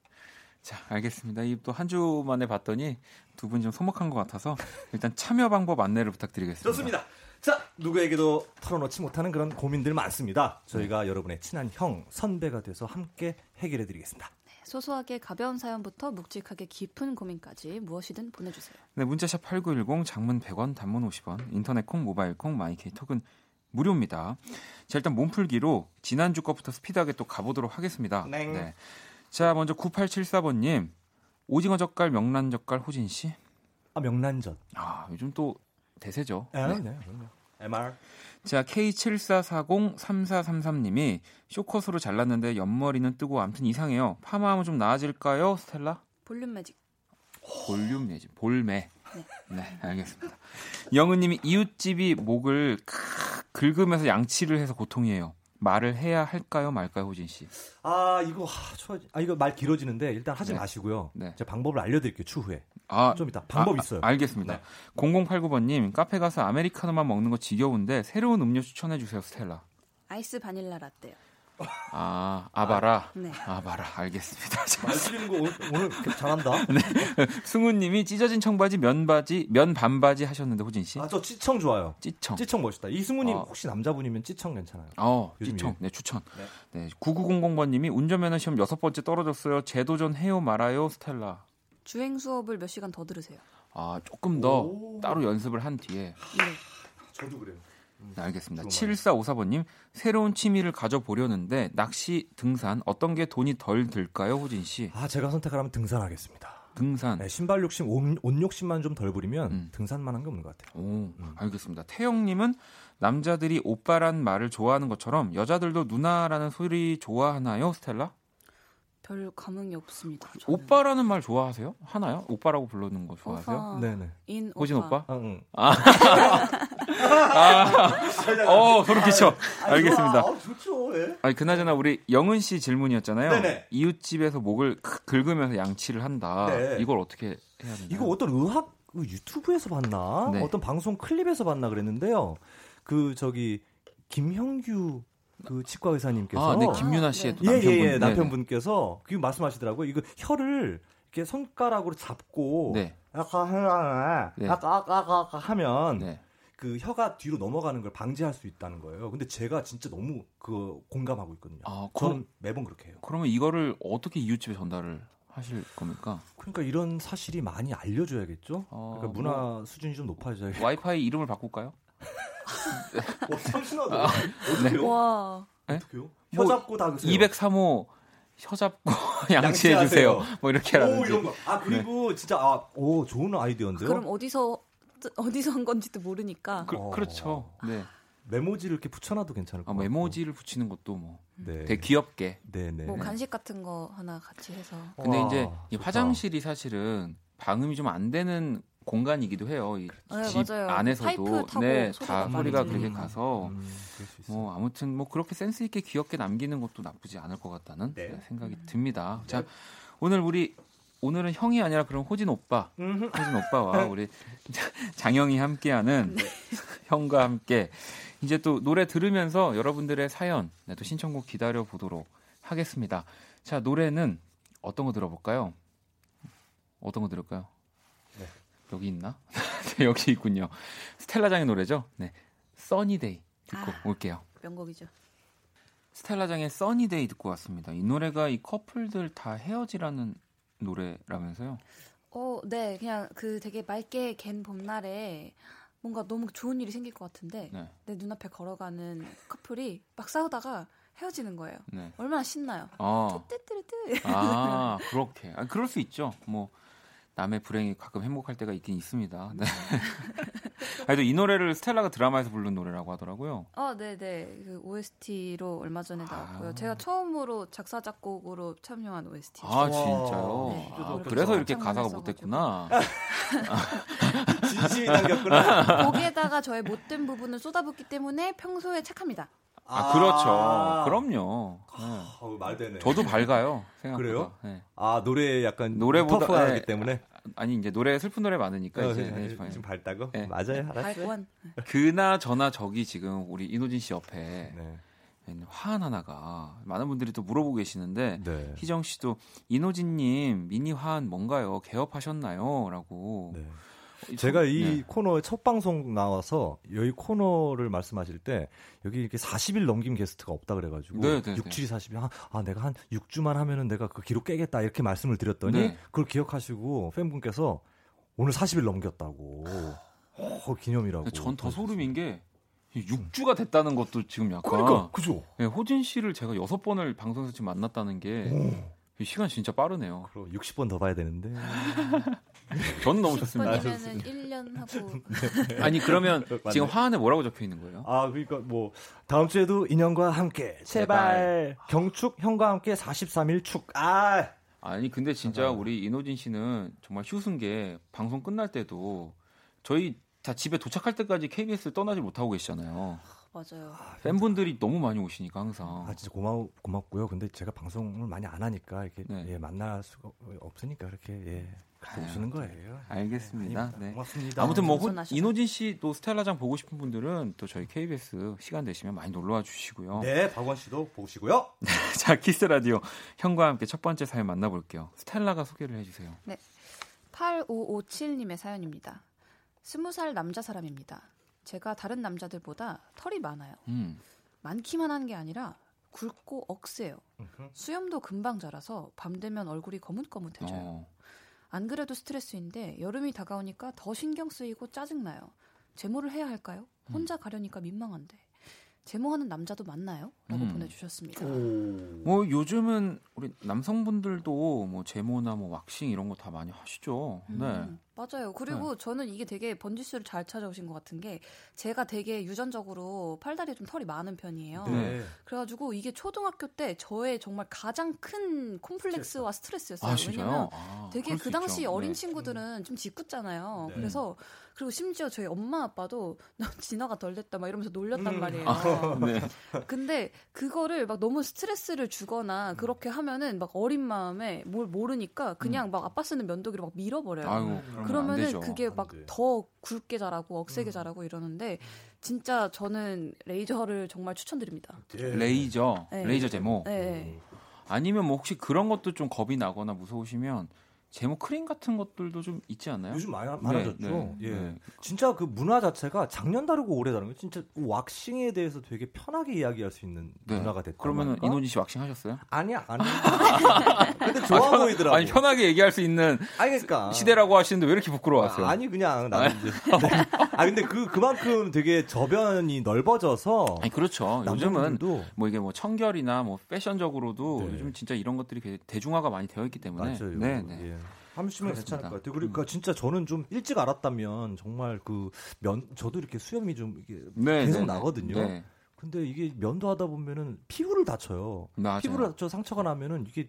자, 알겠습니다. 이 또 한 주 만에 봤더니 두 분 좀 소목한 것 같아서 일단 참여 방법 안내를 부탁드리겠습니다. 좋습니다. 자, 누구에게도 털어놓지 못하는 그런 고민들 많습니다. 저희가 네. 여러분의 친한 형, 선배가 돼서 함께 해결해 드리겠습니다. 소소하게 가벼운 사연부터 묵직하게 깊은 고민까지 무엇이든 보내주세요. 네, 문자샵 8910 장문 100원 단문 50원 인터넷 콩 모바일 콩 마이케이 톡은 무료입니다. 자, 일단 몸풀기로 지난주 것부터 스피드하게 또 가보도록 하겠습니다. 네. 네. 자, 먼저 9874번님 오징어 젓갈, 명란 젓갈 호진 씨. 아, 명란젓. 아, 요즘 또 대세죠. 아, 네. 네. MR. 자, K74403433님이 쇼컷으로 잘랐는데 옆머리는 뜨고 아무튼 이상해요. 파마하면 좀 나아질까요, 스텔라? 볼륨 매직. 볼륨 매직. 볼매. 네. 네, 알겠습니다. 영은님이 이웃집이 목을 긁으면서 양치를 해서 고통이에요. 말을 해야 할까요, 말까요, 호진 씨? 아 이거 하, 저, 아 이거 말 길어지는데 일단 하지 네. 마시고요. 네. 제가 방법을 알려드릴게요 추후에. 아, 좀 이따 방법 아, 있어요. 알겠습니다. 네. 0089번님 카페 가서 아메리카노만 먹는 거 지겨운데 새로운 음료 추천해 주세요, 스텔라. 아이스 바닐라 라떼요. 아, 아바라? 네. 아바라, 알겠습니다. 말쓰는 거 오늘 잘한다. 네. 승우님이 찢어진 청바지, 면바지, 면 반바지 하셨는데, 호진 씨. 아, 저 찌청 좋아요. 찌청. 찌청 멋있다. 이승우님 어. 혹시 남자분이면 찌청 괜찮아요. 어, 찌청. 네, 추천. 네. 네. 9900번님이 운전면허 시험 여섯 번째 떨어졌어요. 재도전 해요, 말아요, 스텔라. 주행 수업을 몇 시간 더 들으세요. 아, 조금 더 오. 따로 연습을 한 뒤에. 네. 저도 그래요. 네, 알겠습니다. 7454번님, 새로운 취미를 가져보려는데, 낚시, 등산, 어떤 게 돈이 덜 들까요, 호진 씨? 아, 제가 선택을 하면 등산하겠습니다. 등산. 네, 신발 욕심, 옷, 옷 욕심만 좀 덜 부리면 음. 등산만 한 게 없는 것 같아요. 오, 음. 알겠습니다. 태영님은 남자들이 오빠란 말을 좋아하는 것처럼 여자들도 누나라는 소리 좋아하나요, 스텔라? 별 감흥이 없습니다. 저는. 오빠라는 말 좋아하세요? 하나요? 오빠라고 부르는 거 좋아하세요? 네네. 인 호진 오빠? 아, 응. 아, 아, 어, 소름 끼쳐. 알겠습니다. 아, 좋죠. 예. 아니, 그나저나 우리 영은 씨 질문이었잖아요. 네네. 이웃집에서 목을 긁으면서 양치를 한다. 네. 이걸 어떻게 해야 되나요? 이거 어떤 의학 그 유튜브에서 봤나? 네. 어떤 방송 클립에서 봤나 그랬는데요. 그 저기 김형규 그 치과 의사님께서 아, 네, 김윤아 씨의 네. 남편분 예, 예, 예, 남편분께서 그 말씀하시더라고요. 이거 혀를 이렇게 손가락으로 잡고 네. 아까 네. 아까 아까 아까 하면 네. 그 혀가 뒤로 넘어가는 걸 방지할 수 있다는 거예요. 근데 제가 진짜 너무 그 공감하고 있거든요. 아, 저는 매번 그렇게 해요. 그러면 이거를 어떻게 이웃집에 전달을 하실 겁니까? 그러니까 이런 사실이 많이 알려줘야겠죠. 어, 그러니까 문화 뭐, 수준이 좀 높아져야. 와이파이 이름을 바꿀까요? 와, 참신하다. 아, 어떻게요? 네? 와. 어떻게요? 혀 뭐, 잡고 닦으세요. 203호 혀 잡고 양치해 주세요. 뭐 이렇게 하는 이런 거. 아 그리고 네. 진짜 아, 오 좋은 아이디어인데요. 그럼 어디서 어디서 한 건지도 모르니까. 그, 렇죠 네. 메모지를 이렇게 붙여놔도 괜찮을 것 아, 같고. 메모지를 붙이는 것도 뭐 네. 되게 귀엽게. 네네. 뭐 간식 같은 거 하나 같이 해서. 근데 와, 이제 이 화장실이 사실은 방음이 좀 안 되는 공간이기도 해요. 이 네, 집 맞아요. 안에서도 네, 다 소리가 그렇게 가서 음, 뭐 아무튼 뭐 그렇게 센스 있게 귀엽게 남기는 것도 나쁘지 않을 것 같다는 네. 생각이 듭니다. 네. 자, 오늘 우리 오늘은 형이 아니라 그럼 호진 오빠, 호진 오빠와 우리 장영이 함께하는 네. 형과 함께 이제 또 노래 들으면서 여러분들의 사연, 네, 또 신청곡 기다려 보도록 하겠습니다. 자, 노래는 어떤 거 들어볼까요? 어떤 거 들을까요? 네. 여기 있나? 네, 여기 있군요. 스텔라장의 노래죠? 네. 써니데이 듣고 아, 올게요. 명곡이죠. 스텔라장의 써니데이 듣고 왔습니다. 이 노래가 이 커플들 다 헤어지라는 노래라면서요? 어, 네. 그냥 그 되게 맑게 갠 봄날에 뭔가 너무 좋은 일이 생길 것 같은데 네. 내 눈앞에 걸어가는 커플이 막 싸우다가 헤어지는 거예요. 네. 얼마나 신나요. 아, 아 그렇게. 아, 그럴 수 있죠. 뭐 남의 불행이 가끔 행복할 때가 있긴 있습니다. 네. 아니, 이 노래를 스텔라가 드라마에서 부른 노래라고 하더라고요. 어, 네, 네. 그 OST로 얼마 전에 나왔고요. 아. 제가 처음으로 작사 작곡으로 참여한 OST. 아, 진짜요? 네. 아, 그래서 이렇게 가사가 못됐구나. 진심이 담겼구나. 거기에다가 저의 못된 부분을 쏟아붓기 때문에 평소에 착합니다. 아, 그렇죠. 그럼요. 네. 어, 말 되네. 저도 밝아요. 생각보다. 그래요? 네. 아 노래 약간 노래보다 터프하기 네. 때문에. 아니 이제 노래 슬픈 노래 많으니까 어, 이제 네, 네, 좀 밝다고. 네. 맞아요. 알았어요. 그나 저나 저기 지금 우리 이노진 씨 옆에 네. 화한 하나가 많은 분들이 또 물어보고 계시는데 네. 희정 씨도 이노진님 미니 화한 뭔가요? 개업하셨나요?라고. 네. 제가 이 네. 코너에 첫 방송 나와서 여기 코너를 말씀하실 때 여기 이렇게 40일 넘긴 게스트가 없다 그래가지고 네, 네, 6, 7이 40일 아, 아 내가 한 6주만 하면은 내가 그 기록 깨겠다 이렇게 말씀을 드렸더니 네. 그걸 기억하시고 팬분께서 오늘 40일 넘겼다고 어, 기념이라고. 전 더 소름인 게 6주가 됐다는 것도 지금 약간 그러니까 그죠. 네, 호진 씨를 제가 여섯 번을 방송에서 지금 만났다는 게 오. 시간 진짜 빠르네요. 그럼 60번 더 봐야 되는데. 저는 너무 좋습니다. 아, 1년 하고. 네. 아니 그러면 지금 화환에 뭐라고 적혀 있는 거예요? 아 그러니까 뭐 다음 주에도 인형과 함께 제발, 제발. 경축 형과 함께 43일 축. 아 아니 근데 진짜 우리 이노진 씨는 정말 휴순 게 방송 끝날 때도 저희 다 집에 도착할 때까지 KBS를 떠나지 못하고 계시잖아요. 맞아요. 팬분들이 너무 많이 오시니까 항상. 아 진짜 고마 고맙고요. 근데 제가 방송을 많이 안 하니까 이렇게 네. 예, 만날 수가 없으니까 그렇게 예. 보시는 거예요. 알겠습니다. 네. 고맙습니다. 아무튼 뭐 이노진 씨 또 스텔라장 보고 싶은 분들은 또 저희 KBS 시간 되시면 많이 놀러 와 주시고요. 네, 박원 씨도 보시고요. 자, 키스 라디오 형과 함께 첫 번째 사연 만나볼게요. 스텔라가 소개를 해주세요. 네, 8557님의 사연입니다. 20살 남자 사람입니다. 제가 다른 남자들보다 털이 많아요. 음. 많기만 한 게 아니라 굵고 억세요. 수염도 금방 자라서 밤 되면 얼굴이 거뭇거뭇해져요. 어. 안 그래도 스트레스인데 여름이 다가오니까 더 신경 쓰이고 짜증나요. 제모를 해야 할까요? 혼자 가려니까 민망한데. 제모하는 남자도 많나요? 라고 음. 보내주셨습니다. 뭐 요즘은 우리 남성분들도 뭐 제모나 뭐 왁싱 이런 거 다 많이 하시죠. 음. 네. 맞아요. 그리고 네. 저는 이게 되게 번지수를 잘 찾아오신 것 같은 게 제가 되게 유전적으로 팔다리에 좀 털이 많은 편이에요. 네. 그래가지고 이게 초등학교 때 저의 정말 가장 큰 콤플렉스와 스트레스였어요. 아, 왜냐면 아, 되게 그 당시 있죠. 어린 네. 친구들은 좀 짓궂잖아요. 네. 그래서 그리고 심지어 저희 엄마 아빠도 너 진화가 덜 됐다 막 이러면서 놀렸단 음. 말이에요. 아, 네. 근데 그거를 막 너무 스트레스를 주거나 그렇게 하면은 막 어린 마음에 뭘 모르니까 그냥 음. 막 아빠 쓰는 면도기를 막 밀어버려요. 아이고, 그러면은 그게 막 더 굵게 자라고 억세게 음. 자라고 이러는데 진짜 저는 레이저를 정말 추천드립니다. 예. 레이저, 네. 레이저 제모. 네. 아니면 뭐 혹시 그런 것도 좀 겁이 나거나 무서우시면 제목 크림 같은 것들도 좀 있지 않나요? 요즘 많이, 많아졌죠. 네, 네, 예. 네. 진짜 그 문화 자체가 작년 다르고 올해 다른 거 진짜 왁싱에 대해서 되게 편하게 이야기할 수 있는 네. 문화가 됐다. 그러면 이노진 씨 왁싱 하셨어요? 아니야, 아니. 근데 좋아 아, 보이더라고. 아니 편하게 얘기할 수 있는 아니, 그러니까. 시대라고 하시는데 왜 이렇게 부끄러워하세요? 아, 니 그냥 나는 이제. 네. 아 근데 그 그만큼 되게 저변이 넓어져서. 아니 그렇죠. 요즘은 뭐 이게 뭐 청결이나 뭐 패션적으로도 네. 요즘 진짜 이런 것들이 대중화가 많이 되어 있기 때문에. 맞아요. 네, 네. 예. 하시면 괜찮을 것 같아요. 그러니까 음. 진짜 저는 좀 일찍 알았다면 정말 그 면 저도 이렇게 수염이 좀 이게 네, 계속 네, 네, 나거든요. 네. 근데 이게 면도 하다 보면은 피부를 다쳐요. 맞아요. 피부를 다쳐 상처가 나면은 이게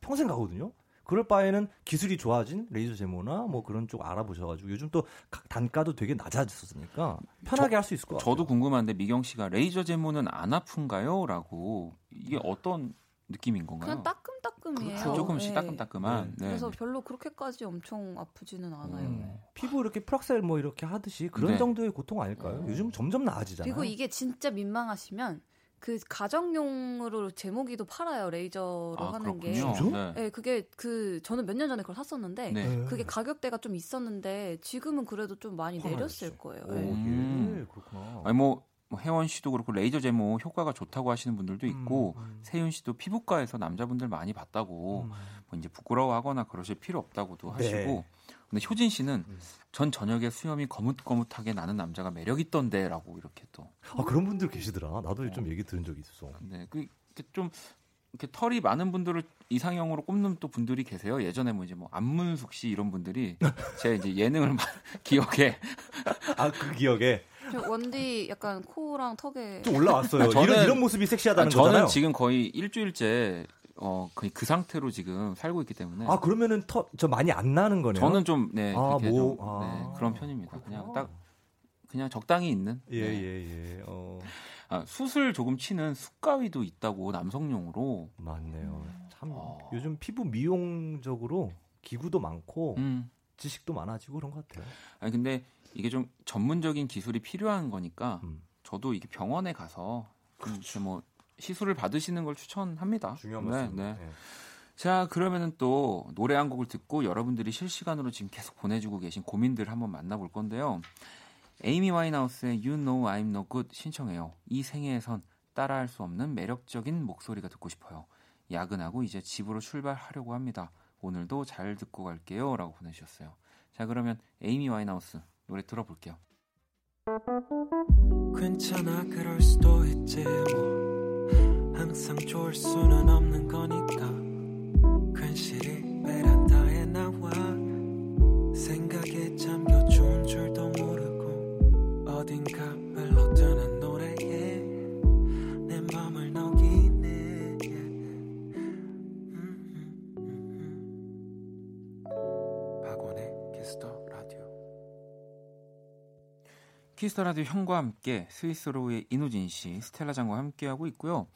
평생 가거든요. 그럴 바에는 기술이 좋아진 레이저 제모나 뭐 그런 쪽 알아보셔가지고 요즘 또 단가도 되게 낮아졌으니까 편하게 할 수 있을 것 같아요. 저도 궁금한데 미경 씨가 레이저 제모는 안 아픈가요?라고 이게 어떤 느낌인 건가요? 그냥 따끔따끔 이에요. 그렇죠. 조금씩 네. 따끔따끔한. 네. 그래서 별로 그렇게까지 엄청 아프지는 않아요. 음. 피부 이렇게 프락셀 뭐 이렇게 하듯이 그런 네. 정도의 고통 아닐까요? 음. 요즘 점점 나아지잖아요. 그리고 이게 진짜 민망하시면 그 가정용으로 제모기도 팔아요 레이저로 아, 하는 그렇군요. 게. 네. 네. 그게 그 저는 몇 년 전에 그걸 샀었는데 네. 그게 가격대가 좀 있었는데 지금은 그래도 좀 많이 내렸을 거예요. 네. 음. 그렇구나. 아니 뭐 뭐 혜원 씨도 그렇고 레이저 제모 효과가 좋다고 하시는 분들도 있고 음, 음. 세윤 씨도 피부과에서 남자분들 많이 봤다고 음. 뭐 이제 부끄러워하거나 그러실 필요 없다고도 네. 하시고 근데 효진 씨는 음. 전 저녁에 수염이 거뭇거뭇하게 나는 남자가 매력 있던데라고 이렇게 또 아 그런 분들 계시더라 나도 어. 좀 얘기 들은 적이 있어 네 그좀 이렇게 털이 많은 분들을 이상형으로 꼽는 또 분들이 계세요. 예전에 뭐 이제 뭐 안문숙 씨 이런 분들이 제 이제 예능을 기억에 아 그 기억에 원디 약간 코랑 턱에 좀 올라왔어요. 아, 저는, 이런 이런 모습이 섹시하다는 아, 저는 거잖아요. 지금 거의 일주일째 어 거의 그 상태로 지금 살고 있기 때문에 아 그러면은 터 저 많이 안 나는 거네요. 저는 좀 네 아, 뭐, 좀, 아. 네, 그런 편입니다. 그렇구나. 그냥 딱 그냥 적당히 있는. 예예 네. 예, 예. 어. 아, 숯을 조금 치는 숯가위도 있다고 남성용으로. 맞네요. 참 어. 요즘 피부 미용적으로 기구도 많고 음. 지식도 많아지고 그런 것 같아요. 아니 근데 이게 좀 전문적인 기술이 필요한 거니까 음. 저도 이게 병원에 가서 그렇죠. 뭐 시술을 받으시는 걸 추천합니다. 중요한 네, 네. 네. 자, 그러면은 또 노래 한 곡을 듣고 여러분들이 실시간으로 지금 계속 보내주고 계신 고민들 한번 만나볼 건데요. 에이미 와인하우스의 You Know I'm No Good 신청해요. 이 생애에선 따라할 수 없는 매력적인 목소리가 듣고 싶어요. 야근하고 이제 집으로 출발하려고 합니다. 오늘도 잘 듣고 갈게요. 라고 보내주셨어요. 자, 그러면 에이미 와인하우스 노래 들어볼게요. 괜찮아 그럴 수도 있지 뭐. 항상 좋을 수는 없는 거니까. 괜시리 베란다에 나와. 생각에 잠겨 키스 더 라디오 형과 함께 스위스로의 이노진 씨, 스텔라 장과 함께하고 있고요.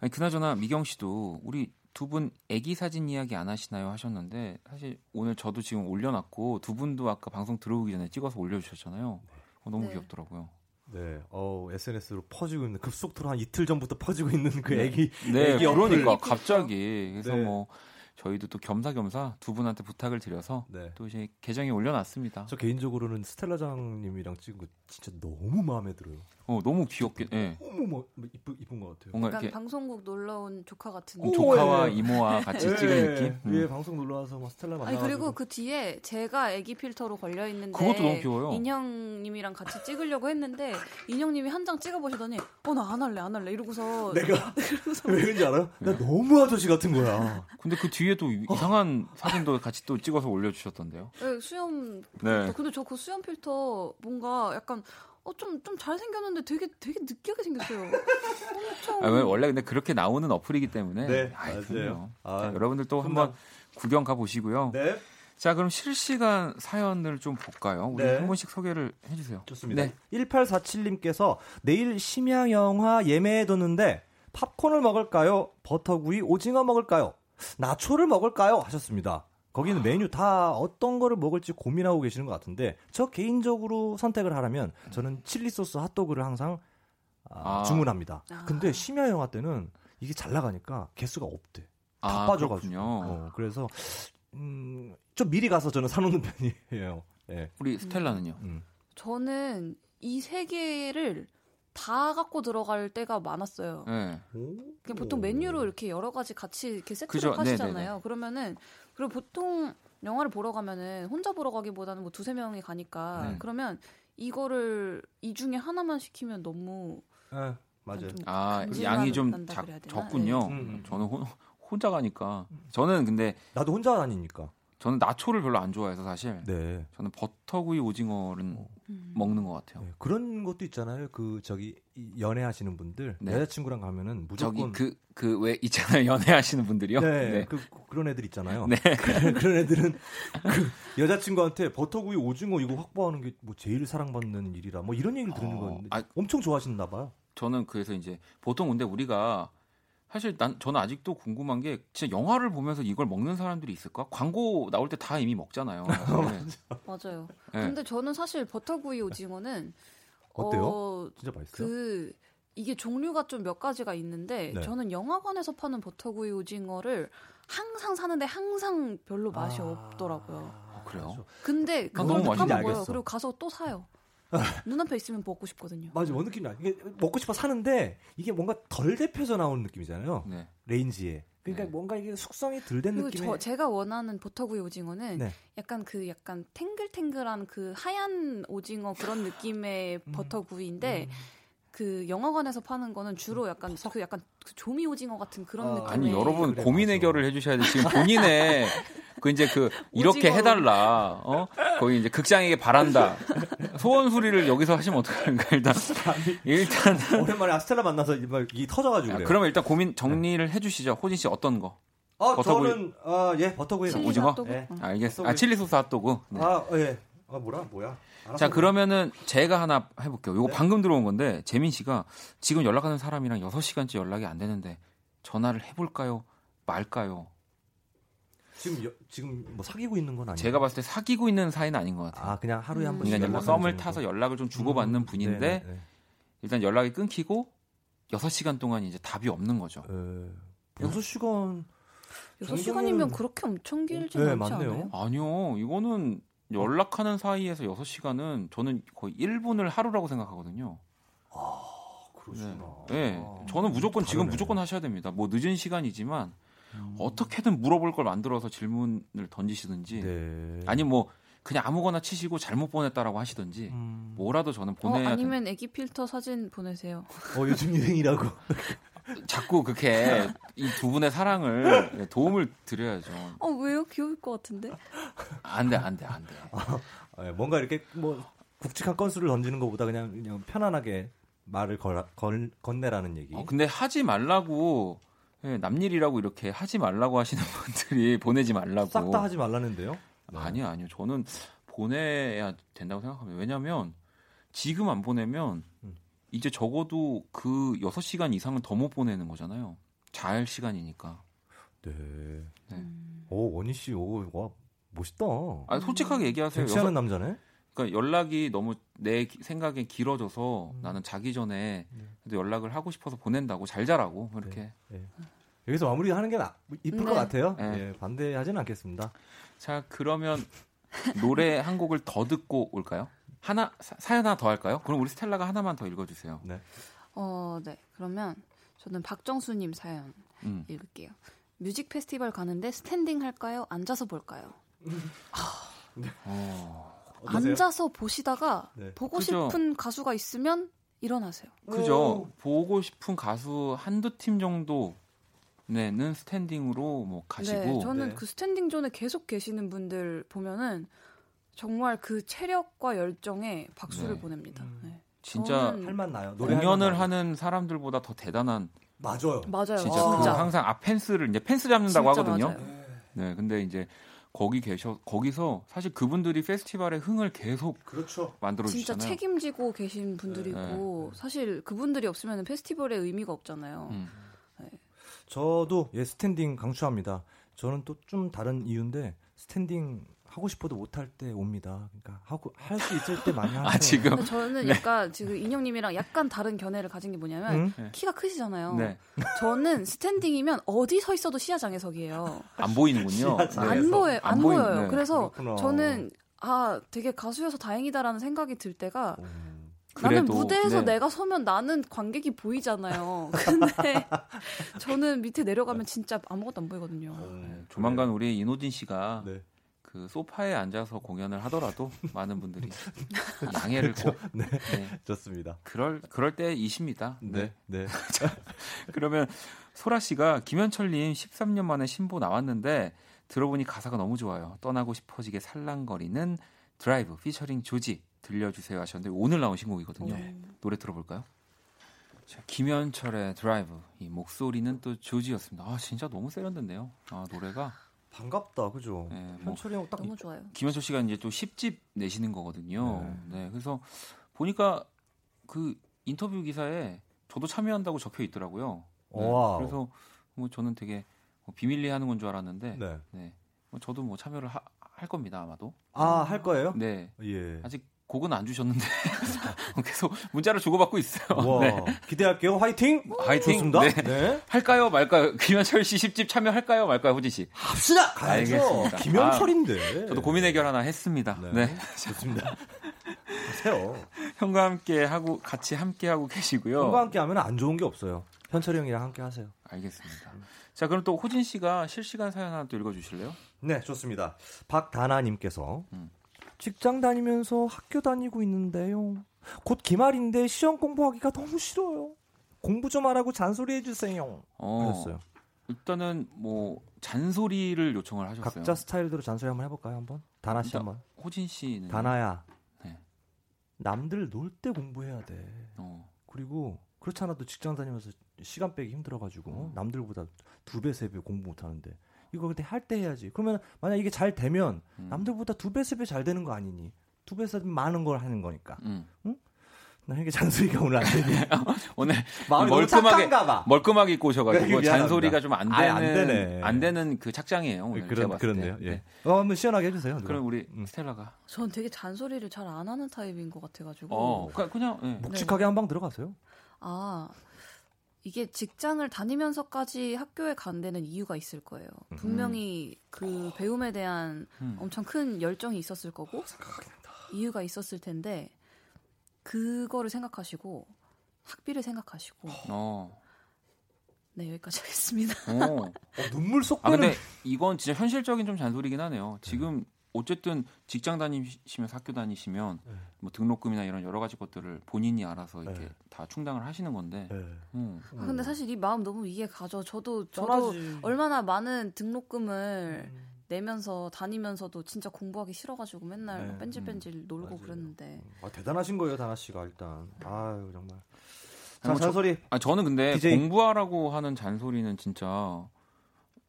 아니, 그나저나 미경 씨도 우리 두 분 애기 사진 이야기 안 하시나요 하셨는데 사실 오늘 저도 지금 올려놨고 두 분도 아까 방송 들어오기 전에 찍어서 올려주셨잖아요. 어, 너무 네. 귀엽더라고요. 네, 어 SNS로 퍼지고 있는 급속도로 한 이틀 전부터 퍼지고 있는 그 애기 네, 애기 그러니까 갑자기 그래서 네. 뭐 저희도 또 겸사겸사 두 분한테 부탁을 드려서 네. 또 이제 계정에 올려놨습니다. 저 개인적으로는 스텔라장님이랑 찍은 거 진짜 너무 마음에 들어요. 어 너무 귀엽게, 예. 너무 뭐, 뭐 이쁜 이쁜 것 같아요. 뭔가 이렇게 방송국 놀러 온 조카 같은 오, 조카와 예. 이모와 같이 예. 찍은 느낌. 음. 예, 방송 놀러 와서 뭐 스텔라 만나. 아니 그리고 그 뒤에 제가 아기 필터로 걸려 있는데 그것도 너무 귀여워요. 인형님이랑 같이 찍으려고 했는데 인형님이 한 장 찍어 보시더니 어 나 안 할래 안 할래 이러고서 내가 왜 그런지 알아요? 나 너무 아저씨 같은 거야. 근데 그 뒤에 또 이상한 사진도 같이 또 찍어서 올려주셨던데요. 네, 수염. 네. 근데 저 그 수염 필터 뭔가 약간 어, 좀, 좀 잘생겼는데 되게, 되게 느끼하게 생겼어요. 엄청. 아, 원래 근데 그렇게 나오는 어플이기 때문에. 네. 아이, 맞아요. 아, 자, 여러분들 또 한번 구경 가 보시고요. 네. 자, 그럼 실시간 사연을 좀 볼까요? 우리 네. 한 번씩 소개를 해 주세요. 좋습니다. 네. 1847님께서 내일 심야 영화 예매해 뒀는데 팝콘을 먹을까요? 버터구이, 오징어 먹을까요? 나초를 먹을까요? 하셨습니다. 거기는 메뉴 다 어떤 거를 먹을지 고민하고 계시는 것 같은데 저 개인적으로 선택을 하라면 저는 칠리 소스 핫도그를 항상 아, 아. 주문합니다. 아. 근데 심야 영화 때는 이게 잘 나가니까 개수가 없대. 다 아, 빠져가지고. 어, 그래서 음, 좀 미리 가서 저는 사놓는 편이에요. 네. 우리 스텔라는요? 음. 저는 이 세 개를 다 갖고 들어갈 때가 많았어요. 네. 보통 메뉴로 이렇게 여러 가지 같이 이렇게 세트로 그죠? 하시잖아요. 네네네. 그러면은 그리고 보통 영화를 보러 가면은 혼자 보러 가기보다는 뭐 두세 명이 가니까 네. 그러면 이거를 이 중에 하나만 시키면 너무 네, 맞아요. 아 양이 좀 작, 적군요. 네. 음, 음. 저는 호, 혼자 가니까 저는 근데 나도 혼자 다니니까 저는 나초를 별로 안 좋아해서 사실. 네. 저는 버터구이 오징어는 음. 먹는 것 같아요. 네, 그런 것도 있잖아요. 그 저기 연애하시는 분들 네. 여자친구랑 가면은 무조건 저기 그그 왜 있잖아요. 연애하시는 분들이요. 네. 네. 그 그런 애들 있잖아요. 네. 그런 애들은 그 여자친구한테 버터구이 오징어 이거 확보하는 게 뭐 제일 사랑받는 일이라 뭐 이런 얘기를 들는 어, 건데 아, 엄청 좋아하시나 봐요. 저는 그래서 이제 보통 근데 우리가 사실 난 저는 아직도 궁금한 게 진짜 영화를 보면서 이걸 먹는 사람들이 있을까? 광고 나올 때 다 이미 먹잖아요. 네. 맞아요. 네. 근데 저는 사실 버터구이 오징어는 어때요? 어, 진짜 맛있어요? 그 이게 종류가 좀 몇 가지가 있는데 네. 저는 영화관에서 파는 버터구이 오징어를 항상 사는데 항상 별로 맛이 아... 없더라고요. 그래요? 근데 그걸 또 파먹어요. 그리고 가서 또 사요. 눈앞에 있으면 먹고 싶거든요. 맞아, 뭔 느낌이 나. 이게 먹고 싶어 사는데 이게 뭔가 덜 데펴져 나오는 느낌이잖아요. 네. 레인지에. 그러니까 네. 뭔가 이게 숙성이 덜 된 느낌이. 저 제가 원하는 버터구이 오징어는 네. 약간 그 약간 탱글탱글한 그 하얀 오징어 그런 느낌의 음. 버터구이인데. 음. 그 영화관에서 파는 거는 주로 약간 그 약간 그 조미 오징어 같은 그런 아, 느낌. 아니 여러분 그래, 고민 해결을 해주셔야 돼. 지금 본인의 그 이제 그 이렇게 해달라. 어 거기 이제 극장에게 바란다. 소원 수리를 여기서 하시면 어떡합니까 일단 일단 오랜만에 아스텔라 만나서 이 터져가지고. 아, 그러면 일단 고민 정리를 해주시죠. 호진 씨 어떤 거? 아 버터구이. 저는 아예 버터구이 오징어. 예. 알겠어. 아 칠리 소스 핫도그. 네. 아 예. 아 뭐라 뭐야? 자 그러면은 제가 하나 해볼게요. 이거 네. 방금 들어온 건데 재민 씨가 지금 연락하는 사람이랑 6 시간째 연락이 안 되는데 전화를 해볼까요? 말까요? 지금 여, 지금 뭐 사귀고 있는 건 아니에요? 제가 봤을 때 사귀고 있는 사이는 아닌 것 같아요. 아 그냥 하루에 한 음. 번씩. 그러니까 뭐 썸을 타서 연락을 좀 주고받는 음. 분인데 네네, 네. 일단 연락이 끊기고 6 시간 동안 이제 답이 없는 거죠. 에... 6 시간 6 시간이면 그렇게 엄청 길지 네, 않지 맞네요. 않아요? 아니요. 이거는 연락하는 사이에서 6시간은 저는 거의 1분을 하루라고 생각하거든요. 아, 그러시구나. 네. 네. 저는 무조건 지금 무조건 하셔야 됩니다. 뭐 늦은 시간이지만 음. 어떻게든 물어볼 걸 만들어서 질문을 던지시든지 네. 아니 뭐 그냥 아무거나 치시고 잘못 보냈다라고 하시든지 음. 뭐라도 저는 보내야 어, 아니면 애기 필터 사진 보내세요. 어 요즘 유행이라고. 자꾸 그렇게 이 두 분의 사랑을 도움을 드려야죠. 어 왜요? 귀여울 것 같은데. 안 돼 안 돼 안 돼. 어, 뭔가 이렇게 뭐 굵직한 건수를 던지는 것보다 그냥 그냥 편안하게 말을 걸, 걸 건네라는 얘기. 어, 근데 하지 말라고 예, 남일이라고 이렇게 하지 말라고 하시는 분들이 보내지 말라고. 싹 다 하지 말라는데요? 네. 아니요, 아니요. 저는 보내야 된다고 생각합니다. 왜냐하면 지금 안 보내면 음. 이제 적어도 그 6시간 이상은 더 못 보내는 거잖아요. 잘 시간이니까. 네. 네. 오, 원희 씨, 오, 와, 멋있다. 아, 솔직하게 얘기하세요. 괜찮은 여섯... 남자네? 그러니까 연락이 너무 내 생각에 길어져서 음. 나는 자기 전에 네. 연락을 하고 싶어서 보낸다고 잘 자라고 이렇게. 네. 네. 여기서 마무리하는 게 나, 이쁠 네. 것 같아요. 네. 예, 반대하지는 않겠습니다. 자, 그러면 노래 한 곡을 더 듣고 올까요? 하나 사, 연 하나 더 할까요? 그럼 우리 스텔라가 하나만 더 읽어주세요. 네. 어, 네. 그러면 저는 박정수님 사연 음. 읽을게요. music 페스티벌 가는데 standing 할까요? 앉아서 볼까요? 아, 네. 어, 앉아서 보시다가 네. 보고 그죠? 싶은 가수가 있으면 일어나세요. 그죠. 보고 싶은 가수 한두 팀 정도 네는 standing으로 뭐 가시고 네, 저는 네. 그 standing zone에 계속 계시는 분들 보면은 정말 그 체력과 열정에 박수를 네. 보냅니다. 음. 네. 진짜 할만 나요. 공연을 하는 사람들보다 더 대단한 맞아요. 맞아요. 진짜, 아. 그 항상 앞 펜스를 이제 펜스 잡는다고 하거든요. 맞아요. 네, 근데 이제 거기 계셔 거기서 사실 그분들이 페스티벌의 흥을 계속 그렇죠. 만들어 주잖아요. 진짜 책임지고 계신 분들이고 네. 사실 그분들이 없으면 페스티벌의 의미가 없잖아요. 음. 네. 저도 예 standing 강추합니다. 저는 또 좀 다른 이유인데 standing 하고 싶어도 못할 때 옵니다. 그러니까 하고 할 수 있을 때 많이 하세요. 아 지금 저는 네. 약간 지금 인형님이랑 약간 다른 견해를 가진 게 뭐냐면 응? 키가 크시잖아요. 네. 저는 스탠딩이면 어디 서 있어도 시야 장애석이에요. 안 보이는군요. 안 보여 안, 안 보여요. 네. 그래서 그렇구나. 저는 아 되게 가수여서 다행이다라는 생각이 들 때가. 음. 나는 무대에서 네. 내가 서면 나는 관객이 보이잖아요. 근데 저는 밑에 내려가면 진짜 아무것도 안 보이거든요. 음, 조만간 우리 이노진 씨가 네. 그 소파에 앉아서 공연을 하더라도 많은 분들이 양해를 꼭 네. 네. 좋습니다. 그럴 그럴 때이십니다. 네. 네. 네. 그러면 소라 씨가 김현철 님 13년 만에 신보 나왔는데 들어보니 가사가 너무 좋아요. 떠나고 싶어지게 살랑거리는 드라이브 피처링 조지 들려주세요 하셨는데 오늘 나온 신곡이거든요. 네. 노래 들어볼까요? 자, 김현철의 드라이브 이 목소리는 또 조지였습니다. 아 진짜 너무 세련됐네요. 아 노래가 반갑다, 그죠? 네, 현철이 형딱 너무 좋아요. 김현철 씨가 이제 또 10집 내시는 거거든요. 네. 네. 그래서 보니까 그 인터뷰 기사에 저도 참여한다고 적혀 있더라고요. 네, 그래서 뭐 저는 되게 뭐 비밀리에 하는 건 줄 알았는데, 네. 네. 뭐 저도 뭐 참여를 하, 할 겁니다 아마도. 아할 거예요? 네. 예. 아직 곡은 안 주셨는데 계속 문자를 주고받고 있어요. 와, 네. 기대할게요. 화이팅. 화이팅. 좋습니다. 네. 네. 할까요, 말까요? 김현철 씨 10집 참여할까요, 말까요, 호진 씨? 합시다. 가야죠. 알겠습니다. 김현철인데. 아, 저도 고민 해결 하나 했습니다. 네, 네. 좋습니다. 하세요. 형과 함께 하고 같이 함께 하고 계시고요. 형과 함께 하면 안 좋은 게 없어요. 현철이 형이랑 함께 하세요. 알겠습니다. 자, 그럼 또 호진 씨가 실시간 사연 하나 또 읽어 주실래요? 네, 좋습니다. 박다나 님께서 음. 직장 다니면서 학교 다니고 있는데요. 곧 기말인데 시험 공부하기가 너무 싫어요. 공부 좀 하라고 잔소리 해주세요. 어, 그랬어요. 일단은 뭐 잔소리를 요청을 하셨어요. 각자 스타일대로 잔소리 한번 해볼까요? 한번 다나 씨 한번. 호진 씨는 다나야. 네. 남들 놀 때 공부해야 돼. 어. 그리고 그렇지 않아도 직장 다니면서 시간 빼기 힘들어가지고 어. 남들보다 두 배 세 배 공부 못하는데 이거 근데 할때 해야지. 그러면 만약 이게 잘 되면 음. 남들보다 두 배, 세 배 잘 되는 거 아니니? 두 배, 세 배 많은 걸 하는 거니까. 음. 응? 나 이게 잔소리가 오늘 안 되니? 오늘 멀끔하게 멀끔하게 입고 오셔가지고 잔소리가 좀 안 되는 안, 되네. 안 되는 그 착장이에요 오늘 그런, 제가 그렇네요. 예. 네. 어, 한번 시원하게 해주세요. 누가. 그럼 우리 음. 스텔라가. 전 되게 잔소리를 잘 안 하는 타입인 것 같아가지고. 어, 그냥 예. 묵직하게 네. 한방 들어가세요. 아 이게 직장을 다니면서까지 학교에 간 데는 이유가 있을 거예요. 음. 분명히 그 배움에 대한 음. 엄청 큰 열정이 있었을 거고 이유가 있었을 텐데 그거를 생각하시고 학비를 생각하시고 어. 네 여기까지 하겠습니다. 어. 어, 눈물 쏙. 아 근데 이건 진짜 현실적인 좀 잔소리긴 하네요. 지금 어쨌든 직장 다니시면서 학교 다니시면 네. 뭐 등록금이나 이런 여러 가지 것들을 본인이 알아서 이렇게 네. 다 충당을 하시는 건데. 네. 음. 아, 근데 사실 이 마음 너무 이해 가죠. 저도 저도 뻔하지. 얼마나 많은 등록금을 음. 내면서 다니면서도 진짜 공부하기 싫어가지고 맨날 네. 뺀질뺀질 음. 놀고 맞아요. 그랬는데. 아, 대단하신 거예요, 다나 씨가 일단. 아유 정말. 자, 뭐 잔소리. 아 저는 근데 DJ. 공부하라고 하는 잔소리는 진짜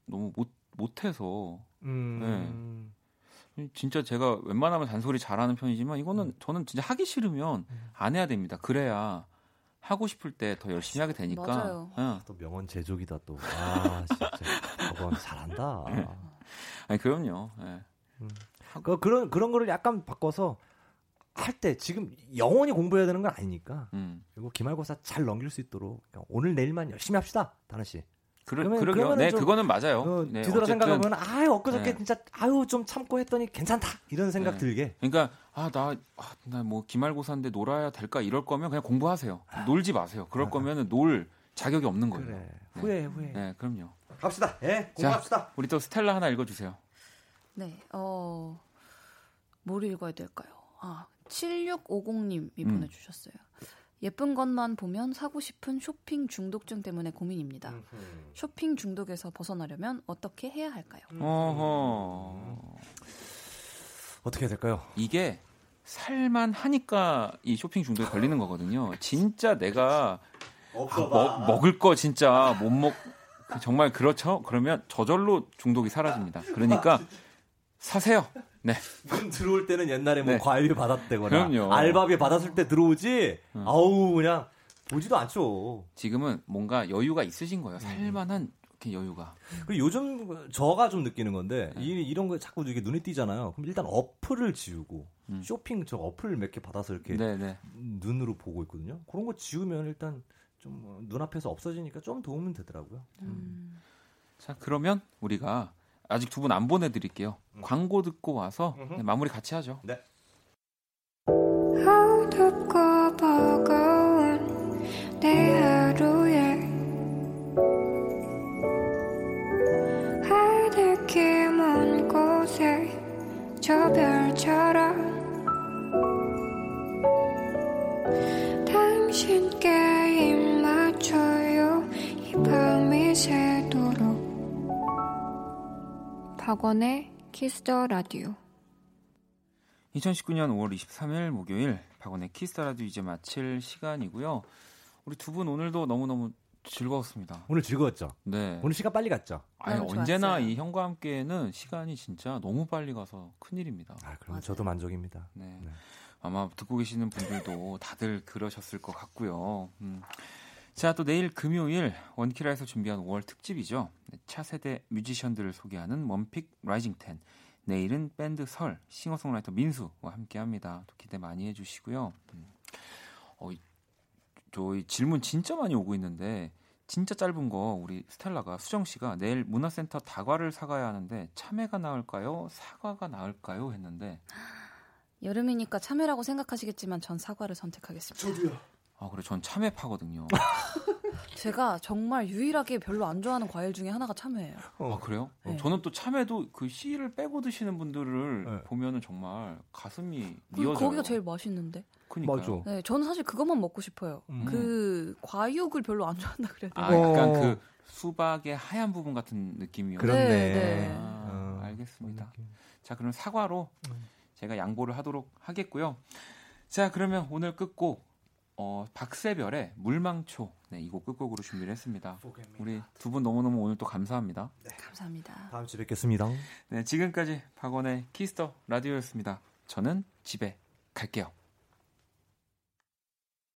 너무 못 못해서. 음. 네. 진짜 제가 웬만하면 잔소리 잘하는 편이지만 이거는 음. 저는 진짜 하기 싫으면 음. 안 해야 됩니다. 그래야 하고 싶을 때 더 열심히 하게 되니까. 맞아요. 응. 또 명언 제조기다 또. 아 진짜 저건 잘한다. 아니 그럼요. 네. 음. 그 그런 그런 거를 약간 바꿔서 할때 지금 영원히 공부해야 되는 건 아니니까. 음. 그리고 기말고사 잘 넘길 수 있도록 오늘 내일만 열심히 합시다, 다나 씨. 그러, 그러게요. 네, 그거는 맞아요. 어, 네, 뒤돌아 생각하면 아유 엊그저께 네. 진짜 아유 좀 참고 했더니 괜찮다 이런 생각 네. 들게. 그러니까 아나 나뭐 아, 기말고사인데 놀아야 될까 이럴 거면 그냥 공부하세요. 아. 놀지 마세요. 그럴 아. 거면은 놀 자격이 없는 거예요. 그래. 네. 후회 후회. 네, 그럼요. 갑시다. 예, 공부합시다. 자, 우리 또 스텔라 하나 읽어주세요. 네, 어, 뭘 읽어야 될까요? 아, 7650님이 음. 보내주셨어요. 예쁜 것만 보면 사고 싶은 쇼핑 중독증 때문에 고민입니다. 쇼핑 중독에서 벗어나려면 어떻게 해야 할까요? 어허. 어떻게 해야 될까요? 이게 살만 하니까 이 쇼핑 중독에 걸리는 거거든요. 진짜 내가 아, 먹, 먹을 거 진짜 못 먹, 정말 그렇죠? 그러면 저절로 중독이 사라집니다. 그러니까 사세요. 네. 문 들어올 때는 옛날에 뭐 네. 과일비 받았대거나 그럼요. 알바비 받았을 때 들어오지. 응. 아우 그냥 보지도 않죠. 지금은 뭔가 여유가 있으신 거예요. 살만한 이렇게 여유가. 그리고 요즘 저가 좀 느끼는 건데 네. 이, 이런 거 자꾸 이게 눈에 띄잖아요. 그럼 일단 어플을 지우고 음. 쇼핑 저 어플 몇 개 받아서 이렇게 네네. 네. 눈으로 보고 있거든요. 그런 거 지우면 일단 좀 눈앞에서 없어지니까 좀 도움은 되더라고요. 음. 자 그러면 우리가 아직 두 분 안 보내드릴게요. 음. 광고 듣고 와서 네, 마무리 같이 하죠. 네. 어둡고 버거운 내 하루에 하늘길 먼 곳에 저 별처럼 당신께 입 맞춰요 이 밤이 새도록 박원의 키스더 라디오 2019년 5월 23일 목요일 박원의 키스더 라디오 이제 마칠 시간이고요. 우리 두 분 오늘도 너무너무 즐거웠습니다. 오늘 즐거웠죠? 네. 오늘 시간 빨리 갔죠? 아니, 네, 언제나 좋았어요. 이 형과 함께는 시간이 진짜 너무 빨리 가서 큰일입니다. 아, 그럼 저도 만족입니다. 네. 네. 아마 듣고 계시는 분들도 다들 그러셨을 것 같고요. 음. 자, 또 내일 금요일 원키라에서 준비한 5월 특집이죠. 네, 차세대 뮤지션들을 소개하는 one pick rising 10. 내일은 밴드 설, 싱어송라이터 민수와 함께 합니다. 또 기대 많이 해주시고요. 음. 어, 저희 질문 진짜 많이 오고 있는데, 진짜 짧은 거 우리 스텔라가 수정 씨가 내일 문화센터 다과를 사가야 하는데 참외가 나을까요? 사과가 나을까요? 했는데 여름이니까 참외라고 생각하시겠지만 전 사과를 선택하겠습니다. 저도요. 아, 그래. 전 참외파거든요. 제가 정말 유일하게 별로 안 좋아하는 과일 중에 하나가 참외예요. 어. 아, 그래요? 네. 저는 또 참외도 그 씨를 빼고 드시는 분들을 네. 보면은 정말 가슴이 미어져요. 거기가 제일 맛있는데. 그니까요. 맞아. 네, 저는 사실 그것만 먹고 싶어요. 음. 그 과육을 별로 안 좋아한다 그래야 돼요. 아, 약간 그 수박의 하얀 부분 같은 느낌이요. 그렇네. 네, 네. 아, 알겠습니다. 자, 그럼 사과로 음. 제가 양보를 하도록 하겠고요. 자, 그러면 오늘 끝곡 어, 박세별의 물망초 네, 이 곡 끝곡으로 준비를 했습니다. 우리 두 분 너무너무 오늘 또 감사합니다. 네. 감사합니다. 다음 주에 뵙겠습니다. 네, 지금까지 박원의 키스더 라디오였습니다. 저는 집에 갈게요.